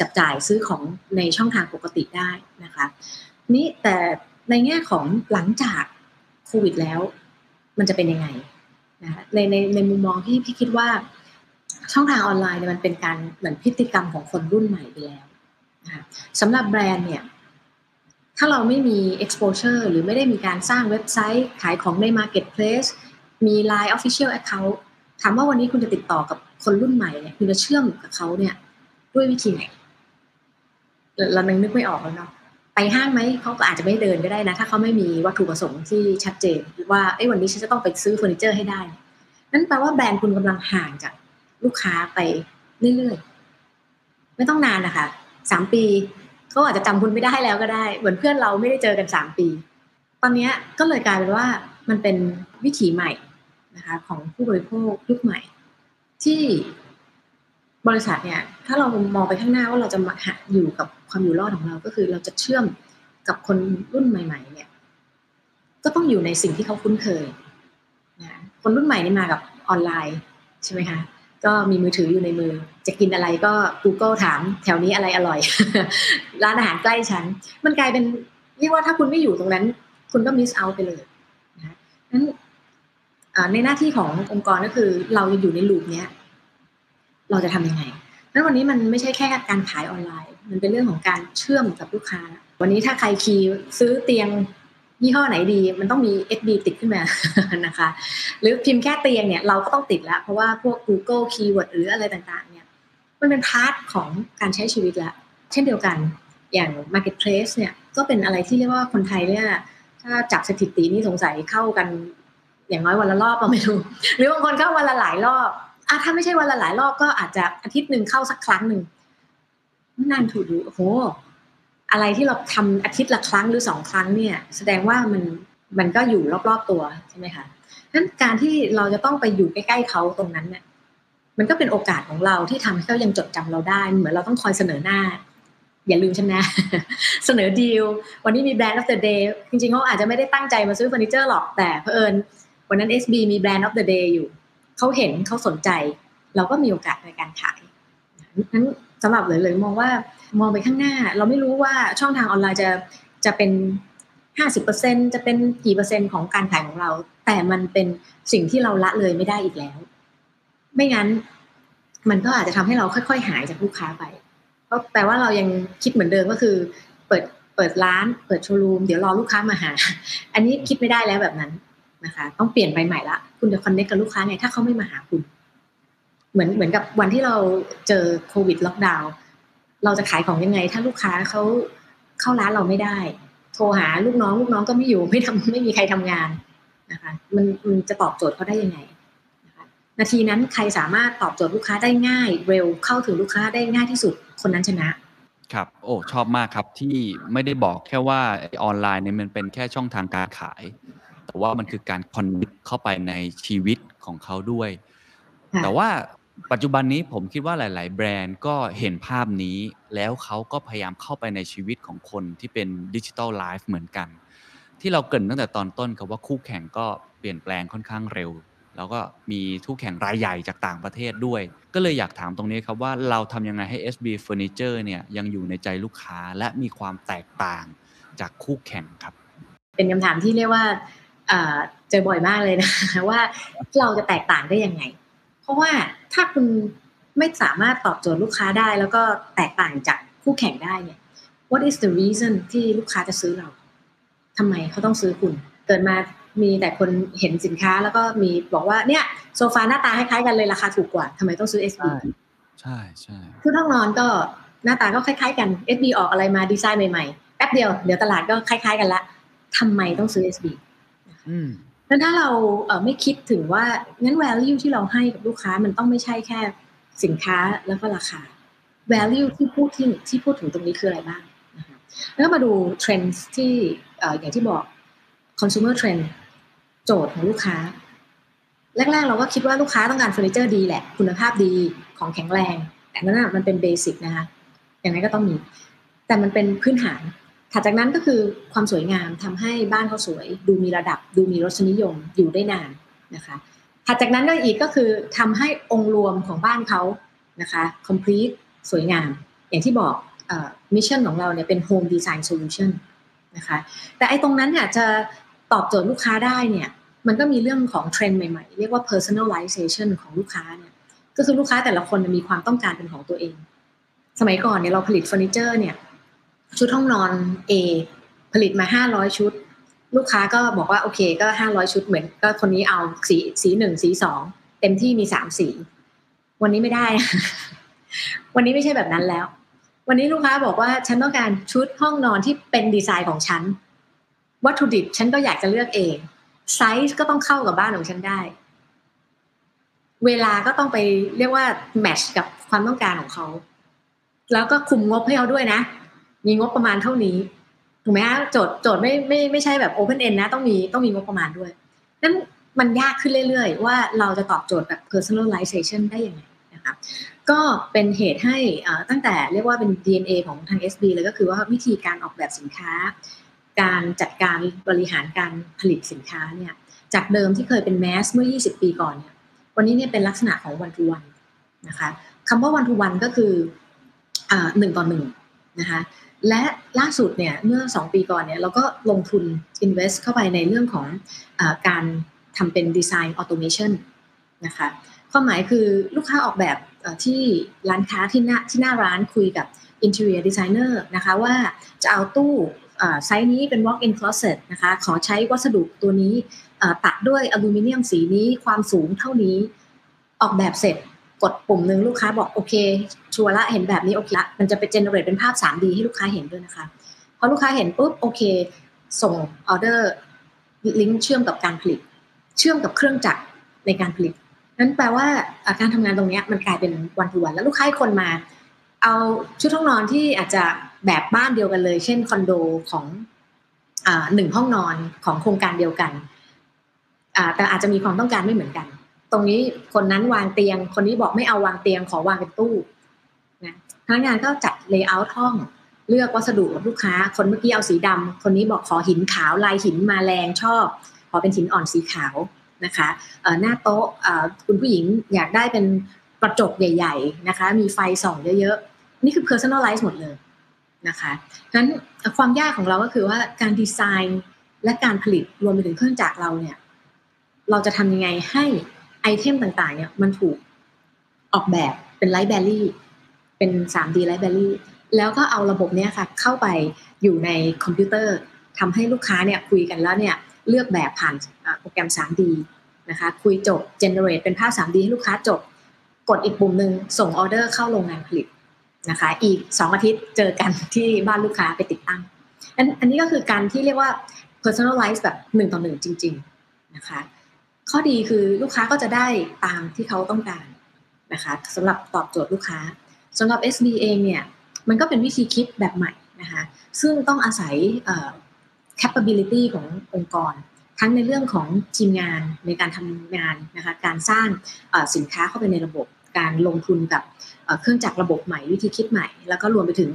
จับจ่ายซื้อของในช่องทางปกติได้นะคะนี่แต่ในแง่ของหลังจากโควิดแล้ว มันจะเป็นยังไงนะคะในในในมุมมองที่พี่คิดว่าช่องทางออนไลน์เนี่ยมันเป็นการเหมือนพฤติกรรมของคนรุ่นใหม่ไปแล้วนะคะสำหรับแบรนด์เนี่ย ถ้าเราไม่มี exposure หรือไม่ได้มีการสร้างเว็บไซต์ขายของใน marketplace มี Line Official Account ถามว่าวันนี้คุณจะติดต่อกับคนรุ่นใหม่เนี่ยคุณจะเชื่อมกับเขาเนี่ย ด้วยวิธีไหนเราเรานึกไม่ออกแล้วเนาะไปห้างไหมเขาก็อาจจะไม่เดินก็ได้นะ ถ้าเขาไม่มีวัตถุประสงค์ที่ชัดเจนว่าเอ้วันนี้ฉันจะต้องไปซื้อเฟอร์นิเจอร์ให้ได้ นั่นแปลว่าแบรนด์คุณกำลังห่างจากลูกค้าไปเรื่อยๆ ไม่ต้องนานนะคะสามปี เขาอาจจะจำคุณไม่ได้แล้วก็ได้ เหมือนเพื่อนเราไม่ได้เจอกันสามปี ตอนนี้ก็เลยกลายเป็นว่ามันเป็นวิถีใหม่นะคะของผู้บริโภคยุคใหม่ ที่บริษัทเนี่ย ถ้าเรามองไปข้างหน้าว่าเราจะมาหาอยู่กับความอยู่รอดของเราก็คือเราจะเชื่อมกับคนรุ่นใหม่ ๆ เนี่ย ก็ต้องอยู่ในสิ่งที่เขาคุ้นเคยนะคนรุ่นใหม่นี่มากับออนไลน์ใช่ไหมคะ ก็มีมือถืออยู่ในมือ จะกินอะไรก็ Google ถามแถวนี้อะไรอร่อย ร้านอาหารใกล้ฉัน มันกลายเป็นเรียกว่าถ้าคุณไม่อยู่ตรงนั้น คุณก็มิสเอาไปเลยนะนั้นในหน้าที่ขององค์กรก็คือ เราจะอยู่ในลูปเนี้ย เราจะทำยังไงนั้นวันนี้มันไม่ใช่แค่การขายออนไลน์ มันเป็นเรื่องของการเชื่อมกับลูกค้า วันนี้ถ้าใครคีย์ซื้อเตียง ยี่ห้อไหนดีมันต้องมี SD ติดขึ้นมานะคะ หรือพิมพ์แค่เตียงเนี่ยเราก็ต้องติดแล้ว เพราะว่าพวก Google Keyword หรืออะไรต่างๆ เนี่ยมันเป็นพาร์ทของการใช้ชีวิตแล้วเช่นเดียวกันอย่าง Marketplace เนี่ยก็เป็นอะไรที่เรียกว่าคนไทยเนี่ยถ้าจับสถิตินี่สงสัยเข้ากันอย่างน้อยวันละรอบเราไม่รู้หรือบางคนเข้าวันละหลายรอบอะถ้าไม่ใช่วันละหลายรอบก็อาจจะอาทิตย์หนึ่งเข้าสักครั้งหนึ่งนานถูกดูโอ้โห อะไรที่เราทำอาทิตย์ละครั้งหรือสองครั้งเนี่ย แสดงว่ามันมันก็อยู่รอบๆตัวใช่ไหมคะนั้นการที่เราจะต้องไปอยู่ใกล้ๆเขาตรงนั้นเนี่ยมันก็เป็นโอกาสของเราที่ทำให้เขายังจดจำเราได้ เหมือนเราต้องคอยเสนอหน้า อย่าลืมฉันนะ เสนอดีล วันนี้มีแบรนด์ of the day จริงๆเขาอาจจะไม่ได้ตั้งใจมาซื้อเฟอร์นิเจอร์หรอกแต่เผอิญวันนั้น SB มีแบรนด์ of the day อยู่ เขาเห็นเขาสนใจ เราก็มีโอกาสในการขายนั้น สำหรับเลยเลยมองว่ามองไปข้างหน้า เราไม่รู้ว่าช่องทางออนไลน์จะจะเป็น50%จะเป็นกี่เปอร์เซ็นต์ของการขายของเรา แต่มันเป็นสิ่งที่เราละเลยไม่ได้อีกแล้ว ไม่งั้น มันก็อาจจะทำให้เราค่อยๆ หายจากลูกค้าไปเพราะแปลว่าเรายังคิดเหมือนเดิมก็คือ เปิดเปิดร้านเปิดโชว์รูมเดี๋ยวรอลูกค้ามาหา อันนี้คิดไม่ได้แล้วแบบนั้นนะคะ ต้องเปลี่ยนไปใหม่ละ คุณจะคอนเนคกับลูกค้าไงถ้าเขาไม่มาหาคุณ เหมือนเหมือนกับวันที่เราเจอโควิดล็อกดาวน์เราจะขายของยังไง ถ้าลูกค้าเขาเข้าร้านเราไม่ได้ โทรหาลูกน้องลูกน้องก็ไม่อยู่ไม่ทำไม่มีใครทำงานนะคะมันมันจะตอบโจทย์เขาได้ยังไงนะคะนาทีนั้นใครสามารถตอบโจทย์ลูกค้าได้ง่าย เร็วเข้าถึงลูกค้าได้ง่ายที่สุดคนนั้นชนะครับโอ้ชอบมากครับที่ไม่ได้บอกแค่ว่าไอ้ออนไลน์เนี่ยมันเป็นแค่ช่องทางการขาย แต่ว่ามันคือการคอนเนคเข้าไปในชีวิตของเขาด้วยค่ะแต่ว่า ปัจจุบันนี้ผมคิดว่าหลาย ๆ แบรนด์ก็เห็นภาพนี้ แล้วเขาก็พยายามเข้าไปในชีวิตของคนที่เป็นดิจิทัลไลฟ์เหมือนกัน ที่เราเกินตั้งแต่ตอนต้นครับว่าคู่แข่งก็เปลี่ยนแปลงค่อนข้างเร็ว แล้วก็มีคู่แข่งรายใหญ่จากต่างประเทศด้วย ก็เลยอยากถามตรงนี้ครับว่าเราทำยังไงให้ SB Furniture เนี่ยยังอยู่ในใจลูกค้าและมีความแตกต่างจากคู่แข่งครับ เป็นคำถามที่เรียกว่าเอ่อเจอบ่อยมากเลยนะคะว่าเราจะแตกต่างได้ยังไง เพราะว่าถ้าคุณไม่สามารถตอบโจทย์ลูกค้าได้ แล้วก็แตกต่างจากคู่แข่งได้เนี่ย what is the reason ที่ลูกค้าจะซื้อเราทำไมเขาต้องซื้อคุณ เกิดมามีแต่คนเห็นสินค้าแล้วก็มีบอกว่าเนี่ยโซฟาหน้าตาคล้ายๆกันเลยราคาถูกกว่าทำไมต้องซื้อ SB ใช่ใช่ชุดห้องนอนก็หน้าตาก็คล้ายๆกัน SB ออกอะไรมาดีไซน์ใหม่ๆแป๊บเดียวเดี๋ยวตลาดก็คล้ายๆกันละทำไมต้องซื้อ SB อืม แล้วถ้าเราไม่คิดถึงว่างั้น value ที่เราให้กับลูกค้ามันต้องไม่ใช่แค่สินค้าแล้วก็ราคา value ที่พูดที่ที่พูดถึงตรงนี้คืออะไรบ้างนะคะแล้วมาดูเทรนด์ที่อย่างที่บอก consumer trend โจทย์ของลูกค้า แรก ๆ เราก็คิดว่าลูกค้าต้องการเฟอร์นิเจอร์ดีแหละ คุณภาพดีของแข็งแรง แต่นั่นนะมันเป็น basic นะคะอย่างไรก็ต้องมี แต่มันเป็นพื้นฐาน ถัดจากนั้นก็คือความสวยงามทำให้บ้านเขาสวย ดูมีระดับ ดูมีรสนิยมอยู่ได้นานนะคะถัดจากนั้นก็อีกก็คือทำให้องค์รวมของบ้านเขานะคะ complete สวยงาม อย่างที่บอก mission ของเราเนี่ยเป็น home design solution นะคะแต่ไอ้ตรงนั้นเนี่ยจะตอบโจทย์ลูกค้าได้เนี่ยมันก็มีเรื่องของเทรนด์ใหม่ๆ เรียกว่า personalization ของลูกค้าเนี่ยก็คือลูกค้าแต่ละคนมีความต้องการเป็นของตัวเอง สมัยก่อนเนี่ยเราผลิตเฟอร์นิเจอร์เนี่ย ชุดห้องนอน A ผลิตมา500ชุด ลูกค้าก็บอกว่าโอเคก็500ชุดเหมือน ก็คนนี้เอาสีสีหนึ่งสีสองเต็มที่มีสามสี วันนี้ไม่ได้ วันนี้ไม่ใช่แบบนั้นแล้ว วันนี้ลูกค้าบอกว่าฉันต้องการชุดห้องนอนที่เป็นดีไซน์ของฉัน วัตถุดิบฉันก็อยากจะเลือกเองไซส์ก็ต้องเข้ากับบ้านของฉันได้ เวลาก็ต้องไปเรียกว่าแมทช์กับความต้องการของเขา แล้วก็คุมงบให้เขาด้วยนะ มีงบประมาณเท่านี้ถูกไหมฮะโจทย์โจทย์ไม่ไม่ไม่ใช่แบบโอเพนเอ็นนะต้องมีต้องมีงบประมาณด้วยนั้นมันยากขึ้นเรื่อยๆ ว่าเราจะตอบโจทย์แบบ personalization ได้ยังไงนะคะก็เป็นเหตุให้ตั้งแต่เรียกว่าเป็น DNA ของทาง SB เลยก็คือว่าวิธีการออกแบบสินค้า การจัดการบริหารการผลิตสินค้าเนี่ยจากเดิมที่เคยเป็นแมสเมื่อ 20 ปีก่อนเนี่ยวันนี้เนี่ยเป็นลักษณะของวันทูวันนะคะคำว่าวันทูวันก็คือหนึ่งต่อหนึ่งนะคะ และล่าสุดเนี่ยเมื่อ 2 ปีก่อนเนี่ยเราก็ลงทุน invest เข้าไปในเรื่องของอการทำเป็นดีไซน์ออโตเมชันนะคะความหมายคือลูกค้าออกแบบที่ร้านค้าที่หน้าที่หน้าร้านคุยกับ interior designer นะคะว่าจะเอาตู้ไซส์นี้เป็น walk in closet นะคะขอใช้วัสดุตัวนี้ตัดด้วยอลูมิเนียมสีนี้ความสูงเท่านี้ออกแบบเสร็จ กดปุ่มหนึ่งลูกค้าบอกโอเค ชัวร์ละเห็นแบบนี้โอเคละมันจะเป็น generate เป็นภาพ 3D ให้ลูกค้าเห็นด้วยนะคะพอลูกค้าเห็นปุ๊บโอเค ส่งออเดอร์ลิงก์เชื่อมกับการผลิต เชื่อมกับเครื่องจักรในการผลิต นั้นแปลว่าการทำงานตรงนี้มันกลายเป็นวันทุวันแล้วลูกค้าคนมา เอาชุดห้องนอนที่อาจจะแบบบ้านเดียวกันเลย เช่นคอนโดของหนึ่งห้องนอนของโครงการเดียวกันแต่อาจจะมีความต้องการไม่เหมือนกัน ตรงนี้คนนั้นวางเตียง คนนี้บอกไม่เอาวางเตียงขอวางเป็นตู้นะพนักงานก็จัดเลเยอร์ห้องเลือกวัสดุกับลูกค้า คนเมื่อกี้เอาสีดำคนนี้บอกขอหินขาวลายหินมาแรงชอบ ขอเป็นหินอ่อนสีขาวนะคะหน้าโต๊ะคุณผู้หญิงอยากได้เป็นกระจกใหญ่ ๆนะคะ มีไฟส่องเยอะๆ นี่คือ personalize หมดเลยนะคะนั้นความยากของเราก็คือว่าการดีไซน์และการผลิตรวมไปถึงเครื่องจักรเราเนี่ย เราจะทำยังไงให้ item ต่างๆ เนี่ยมันถูกออกแบบเป็นไลท์แบลลี่เป็น 3D ไลท์แบลลี่แล้วก็เอาระบบเนี้ยค่ะ เข้าไปอยู่ในคอมพิวเตอร์ทำให้ลูกค้าเนี่ยคุยกันแล้วเนี่ยเลือกแบบผ่านโปรแกรม 3D นะคะคุยจบ generate เป็นภาพ 3D ให้ลูกค้าจบ กดอีกปุ่มหนึ่งส่งออเดอร์เข้าโรงงานผลิตนะคะ อีก 2 อาทิตย์เจอกันที่บ้านลูกค้าไปติดตั้งอันนนี้ก็คือการที่เรียกว่า personalize แบบหนึ่งต่อหนึ่งจริง ๆ นะคะ ข้อดีคือลูกค้าก็จะได้ตามที่เขาต้องการนะคะสำหรับตอบโจทย์ลูกค้าสำหรับ SB เองเนี่ยมันก็เป็นวิธีคิดแบบใหม่นะคะซึ่งต้องอาศัย capability ขององค์กร ทั้งในเรื่องของทีมงานในการทำงานนะคะการสร้างสินค้าเข้าไปในระบบ การลงทุนกับเครื่องจักรระบบใหม่วิธีคิดใหม่ แล้วก็รวมไปถึง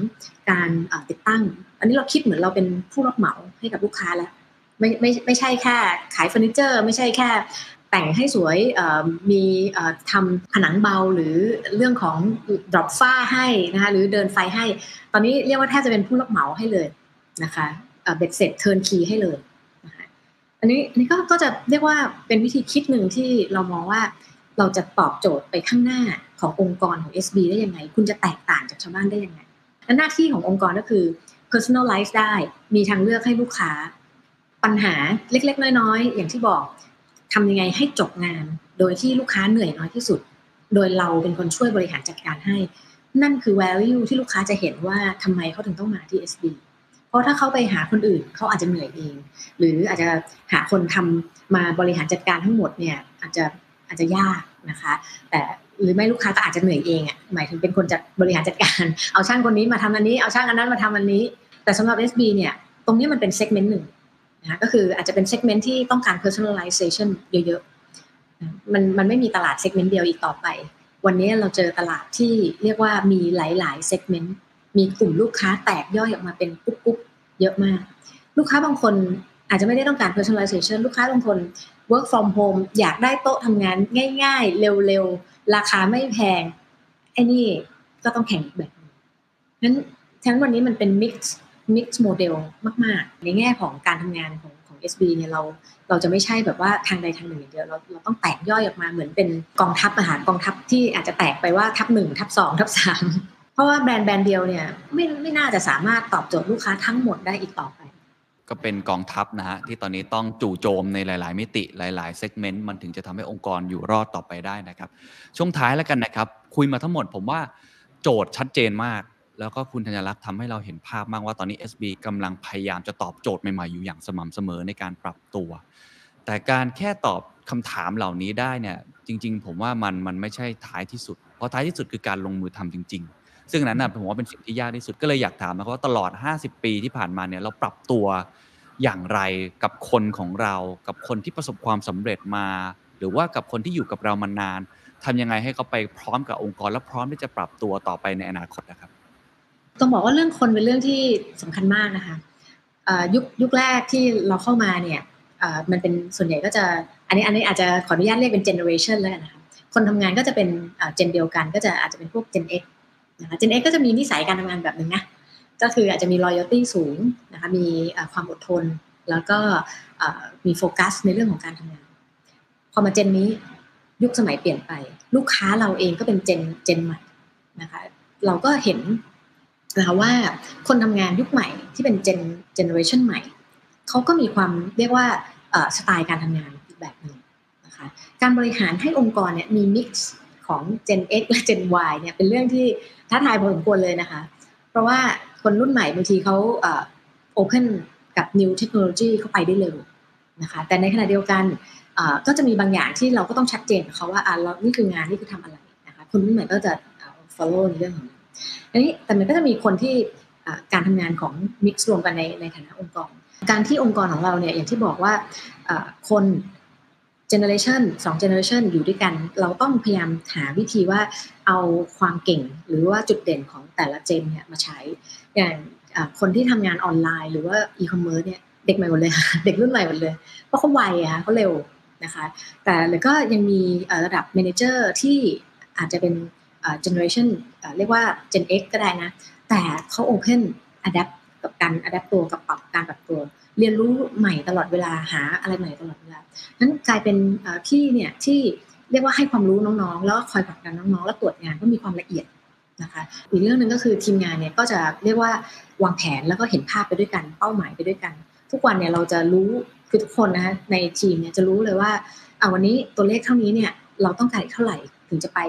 การติดตั้ง อันนี้เราคิดเหมือนเราเป็นผู้รับเหมาให้กับลูกค้าแล้ว ไม่ไม่ไม่ใช่แค่ขายเฟอร์นิเจอร์ ไม่ใช่แค่แต่งให้สวยมีทำผนังเบาหรือเรื่องของดรอปฝ้าให้นะคะหรือเดินไฟให้ ตอนนี้เรียกว่าแทบจะเป็นผู้รับเหมาให้เลยนะคะเบ็ดเสร็จเทิร์นคีให้เลยอันนี้อันนี้ก็ก็จะเรียกว่าเป็นวิธีคิดหนึ่งที่เรามองว่าเราจะตอบโจทย์ไปข้างหน้าขององค์กรของ SB ได้ยังไง คุณจะแตกต่างจากชาวบ้านได้ยังไงและหน้าที่ขององค์กรก็คือ personalize ได้มีทางเลือกให้ลูกค้า ปัญหาเล็กๆ น้อยๆ อย่างที่บอกทำยังไงให้จบงาน โดยที่ลูกค้าเหนื่อยน้อยที่สุด โดยเราเป็นคนช่วยบริหารจัดการให้ นั่นคือ value ที่ลูกค้าจะเห็นว่าทำไมเขาถึงต้องมาที่ SB เพราะถ้าเขาไปหาคนอื่นเขาอาจจะเหนื่อยเอง หรืออาจจะหาคนทำมาบริหารจัดการทั้งหมดเนี่ยอาจจะอาจจะยากนะคะ แต่หรือไม่ลูกค้าก็อาจจะเหนื่อยเองอะหมายถึงเป็นคนจัดบริหารจัดการ เอาช่างคนนี้มาทำอันนี้เอาช่างอันนั้นมาทำอันนี้ แต่สำหรับ SB เนี่ยตรงนี้มันเป็น segment หนึ่ง นะก็คืออาจจะเป็น segment ที่ต้องการ personalization เยอะๆมันมันไม่มีตลาด segment เดียวอีกต่อไป วันนี้เราเจอตลาดที่เรียกว่ามีหลายๆ segment มีกลุ่มลูกค้าแตกย่อยออกมาเป็นกรุ๊ปๆเยอะมาก ลูกค้าบางคนอาจจะไม่ได้ต้องการ personalization ลูกค้าบางคน work from home อยากได้โต๊ะทำงานง่ายๆ เร็วๆ ราคาไม่แพงไอ้นี่ก็ต้องแข่งอีกแบบนั้นฉะนั้นวันนี้มันเป็น mix mix model มาก ๆ ในแง่ของการทำงานของของ SB เนี่ยเราเราจะไม่ใช่แบบว่าทางใดทางหนึ่งอย่างเดียวเราเราต้องแตกย่อยออกมาเหมือนเป็นกองทัพอาหารกองทัพที่อาจจะแตกไปว่าทัพหนึ่งทัพสองทัพสามเพราะว่าแบรนด์แบรนด์เดียวเนี่ยไม่ไม่น่าจะสามารถตอบโจทย์ลูกค้าทั้งหมดได้อีกต่อไปก็เป็นกองทัพนะฮะ ที่ตอนนี้ต้องจู่โจมในหลาย ๆ มิติหลาย ๆ เซกเมนต์มันถึงจะทำให้องค์กรอยู่รอดต่อไปได้นะครับ ช่วงท้ายแล้วกันนะครับ คุยมาทั้งหมดผมว่าโจทย์ชัดเจนมาก แล้วก็คุณธัญลักษณ์ทำให้เราเห็นภาพมากว่าตอนนี้ SB กำลังพยายามจะตอบโจทย์ใหม่ๆอยู่อย่างสม่ำเสมอในการปรับตัว แต่การแค่ตอบคำถามเหล่านี้ได้เนี่ยจริง ๆ ผมว่ามันมันไม่ใช่ท้ายที่สุด เพราะท้ายที่สุดคือการลงมือทำจริง ๆ ซึ่งนั้นนะผมว่าเป็นสิ่งที่ยากที่สุดก็เลยอยากถามนะว่าตลอด 50 ปีที่ผ่านมาเนี่ยเราปรับตัวอย่างไรกับคนของเรา กับคนที่ประสบความสำเร็จมา หรือว่ากับคนที่อยู่กับเรามานานทำยังไงให้เขาไปพร้อมกับองค์กรและพร้อมที่จะปรับตัวต่อไปในอนาคตนะครับ ต้องบอกว่าเรื่องคนเป็นเรื่องที่สำคัญมากนะคะยุคยุคแรกที่เราเข้ามาเนี่ยมันเป็นส่วนใหญ่ก็จะอันนี้อันนี้อาจจะขออนุญาตเรียกเป็น generation แล้วกันนะคะคนทำงานก็จะเป็นเจนเดียวกัน ก็จะอาจจะเป็นพวก Gen X นะคะ Gen X ก็จะมีนิสัยการทำงานแบบหนึ่งนะก็คืออาจจะมี loyalty สูงนะคะมีความอดทน แล้วก็มีโฟกัสในเรื่องของการทำงาน พอมาเจนนี้ยุคสมัยเปลี่ยนไป ลูกค้าเราเองก็เป็นเจนเจนใหม่นะคะเราก็เห็น นะคะว่าคนทำงานยุคใหม่ที่เป็นเจนเจเนอเรชันใหม่เขาก็มีความเรียกว่าสไตล์การทำงานอีกแบบหนึ่งนะคะการบริหารให้องค์กรเนี่ยมี mix ของ Gen X และ Gen Y เนี่ยเป็นเรื่องที่ท้าทายพอสมควรเลยนะคะ เพราะว่าคนรุ่นใหม่บางทีเขาเอ่อ open กับ new technology เข้าไปได้เร็วนะคะแต่ในขณะเดียวกันก็จะมีบางอย่างที่เราก็ต้องชัดเจนกับเขาว่าอ่านี่คืองานนี่คือทำอะไรนะคะคนรุ่นใหม่ก็จะ follow ในเรื่องของ อันนี้แต่มันก็จะมีคนที่การทำงานของ mix รวมกันในในฐานะองค์กร การที่องค์กรของเราเนี่ยอย่างที่บอกว่าคน generation สอง generation อยู่ด้วยกัน เราต้องพยายามหาวิธีว่าเอาความเก่งหรือว่าจุดเด่นของแต่ละเจนเนี่ยมาใช้อย่างคนที่ทำงานออนไลน์ หรือว่าอีคอมเมิร์ซเนี่ยเด็กใหม่หมดเลยค่ะเด็กรุ่นใหม่หมดเลย เพราะเขาไวอะค่ะเขาเร็วนะคะ แต่แล้วก็ยังมีระดับ m ม n เจอร์ที่อาจจะเป็น เจเนอเรชันเรียกว่า Gen X ก็ได้นะ แต่เขา Open Adapt กับการ Adapt ตัวกับปรับการปรับตัว เรียนรู้ใหม่ตลอดเวลาหาอะไรใหม่ตลอดเวลานั้นกลายเป็นพี่เนี่ยที่เรียกว่าให้ความรู้น้องๆ แล้วก็คอยผลักดันน้องๆ แล้วตรวจงานก็มีความละเอียดนะคะอีกเรื่องหนึ่งก็คือทีมงานเนี่ยก็จะเรียกว่าวางแผนแล้วก็เห็นภาพไปด้วยกันเป้าหมายไปด้วยกัน ทุกวันเนี่ยเราจะรู้คือทุกคนนะคะในทีมเนี่ยจะรู้เลยว่าอ่าวันนี้ตัวเลขเท่านี้เนี่ยเราต้องการเท่าไหร่ถึงจะไป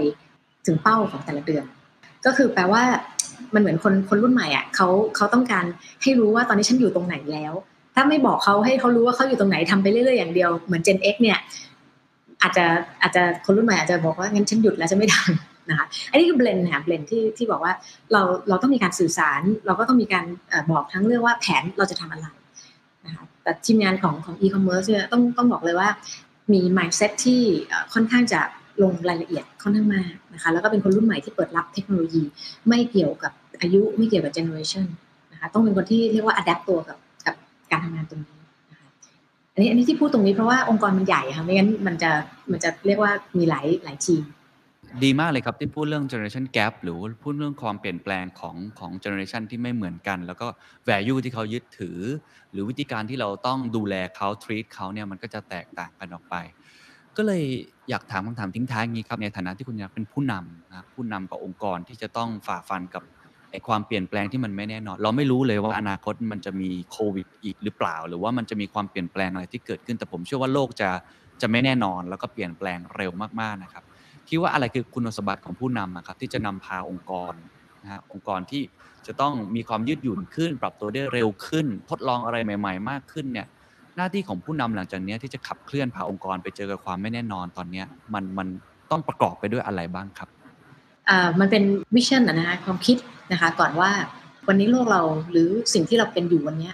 ถึงเป้าของแต่ละเดือน ก็คือแปลว่ามันเหมือนคนคนรุ่นใหม่อะเขาเขาต้องการให้รู้ว่าตอนนี้ฉันอยู่ตรงไหนแล้ว ถ้าไม่บอกเขาให้เขารู้ว่าเขาอยู่ตรงไหนทำไปเรื่อยๆอย่างเดียวเหมือน Gen X เนี่ยอาจจะอาจจะคนรุ่นใหม่อาจจะบอกว่างั้นฉันหยุดแล้วฉันไม่ทำนะคะอันนี้คือเบลนค่ะเบลนที่ที่บอกว่าเราเราต้องมีการสื่อสาร เราก็ต้องมีการอบอกทั้งเรื่องว่าแผนเราจะทำอะไรนะคะแต่ทีมงานของของ e-commerce เนี่ยต้องต้องบอกเลยว่ามี mindset ที่ค่อนข้างจะ ลงรายละเอียดค่อนข้างมากนะคะแล้วก็เป็นคนรุ่นใหม่ที่เปิดรับเทคโนโลยี ไม่เกี่ยวกับอายุไม่เกี่ยวกับ generation นะคะต้องเป็นคนที่เรียกว่า adapt ตัวกับกับการทำงานตรงนี้นะคะอันนี้อันนี้ที่พูดตรงนี้เพราะว่าองค์กรมันใหญ่ค่ะไม่งั้นมันจะมันจะเรียกว่ามีหลายหลายทีมดีมากเลยครับที่พูดเรื่อง generation gap หรือพูดเรื่องความเปลี่ยนแปลงของของ generation ที่ไม่เหมือนกัน แล้วก็ value ที่เขายึดถือ หรือวิธีการที่เราต้องดูแลเขา treat เขาเนี่ยมันก็จะแตกต่างกันออกไป ก็เลยอยากถามคำถามทิ้งท้ายอย่างนี้ครับในฐานะที่คุณอยากเป็นผู้นำนะผู้นำกับองค์กรที่จะต้องฝ่าฟันกับไอความเปลี่ยนแปลงที่มันไม่แน่นอน เราไม่รู้เลยว่าอนาคตมันจะมีโควิดอีกหรือเปล่า หรือว่ามันจะมีความเปลี่ยนแปลงอะไรที่เกิดขึ้น แต่ผมเชื่อว่าโลกจะจะไม่แน่นอน แล้วก็เปลี่ยนแปลงเร็วมากๆนะครับคิดว่าอะไรคือคุณสมบัติของผู้นำครับที่จะนำพาองค์กรนะฮะองค์กรที่จะต้องมีความยืดหยุ่นขึ้น ปรับตัวได้เร็วขึ้น ทดลองอะไรใหม่ ๆ มากขึ้นเนี่ย น้าที่ของผู้นำหลังจากนี้ที่จะขับเคลื่อนพาองค์กรไปเจอกับความไม่แน่นอนตอนนี้มันมันต้องประกอบไปด้วยอะไรบ้างครับอ่ามันเป็นวิชั่นนะนะคะความคิดนะคะก่อนว่าวันนี้โลกเราหรือสิ่งที่เราเป็นอยู่วันนี้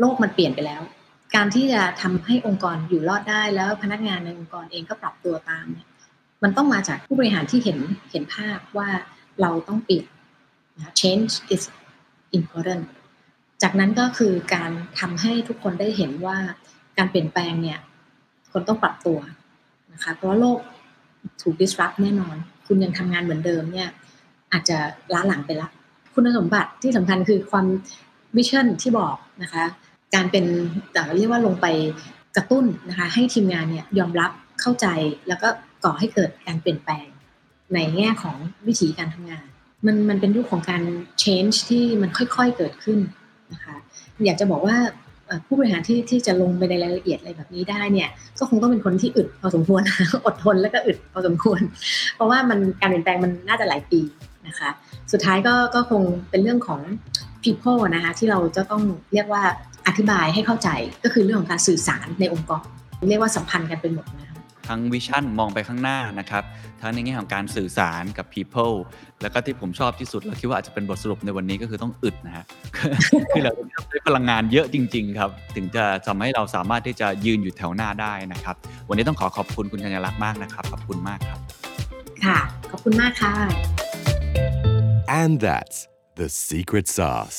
โลกมันเปลี่ยนไปแล้ว การที่จะทำให้องค์กรอยู่รอดได้แล้วพนักงานในองค์กรเองก็ปรับตัวตามเนี่ยมันต้องมาจากผู้บริหารที่เห็นเห็นภาพว่าเราต้องเปลี่ยนนะ change is important จากนั้นก็คือการทำให้ทุกคนได้เห็นว่าการเปลี่ยนแปลงเนี่ยคนต้องปรับตัวนะคะเพราะว่าโลกถูก disrupt แน่นอน คุณยังทำงานเหมือนเดิมเนี่ยอาจจะล้าหลังไปละคุณสมบัติที่สำคัญคือความวิชั่นที่บอกนะคะการเป็นแต่เรียกว่าลงไปกระตุ้นนะคะให้ทีมงานเนี่ยยอมรับเข้าใจแล้วก็ก่อให้เกิดการเปลี่ยนแปลงในแง่ของวิธีการทำงาน มันมันเป็นยุคของการ change ที่มันค่อยๆเกิดขึ้น นะคะอยากจะบอกว่าผู้บริหารที่ที่จะลงไปในรายละเอียดอะไรแบบนี้ได้เนี่ยก็คงต้องเป็นคนที่อึดพอสมควรอดทนแล้วก็อึดพอสมควร เพราะว่ามันการเปลี่ยนแปลงมันน่าจะหลายปีนะคะสุดท้ายก็ก็คงเป็นเรื่องของ people นะคะที่เราจะต้องเรียกว่าอธิบายให้เข้าใจก็คือเรื่องของการสื่อสารในองค์กรเรียกว่าสัมพันธ์กันเป็นหมดนะ ทั้งวิชั่นมองไปข้างหน้านะครับ ทั้งในแง่ของการสื่อสารกับ people แล้วก็ที่ผมชอบที่สุด แล้วคิดว่าอาจจะเป็นบทสรุปในวันนี้ก็คือต้องอึดนะฮะคือเราต้องใช้พลังงานเยอะจริง ๆ ครับ ถึงจะทำให้เราสามารถที่จะยืนอยู่แถวหน้าได้นะครับ วันนี้ต้องขอขอบคุณคุณกัญญาลักษณ์มากนะครับขอบคุณมากครับ ค่ะ ขอบคุณมากค่ะ And that's the secret sauce.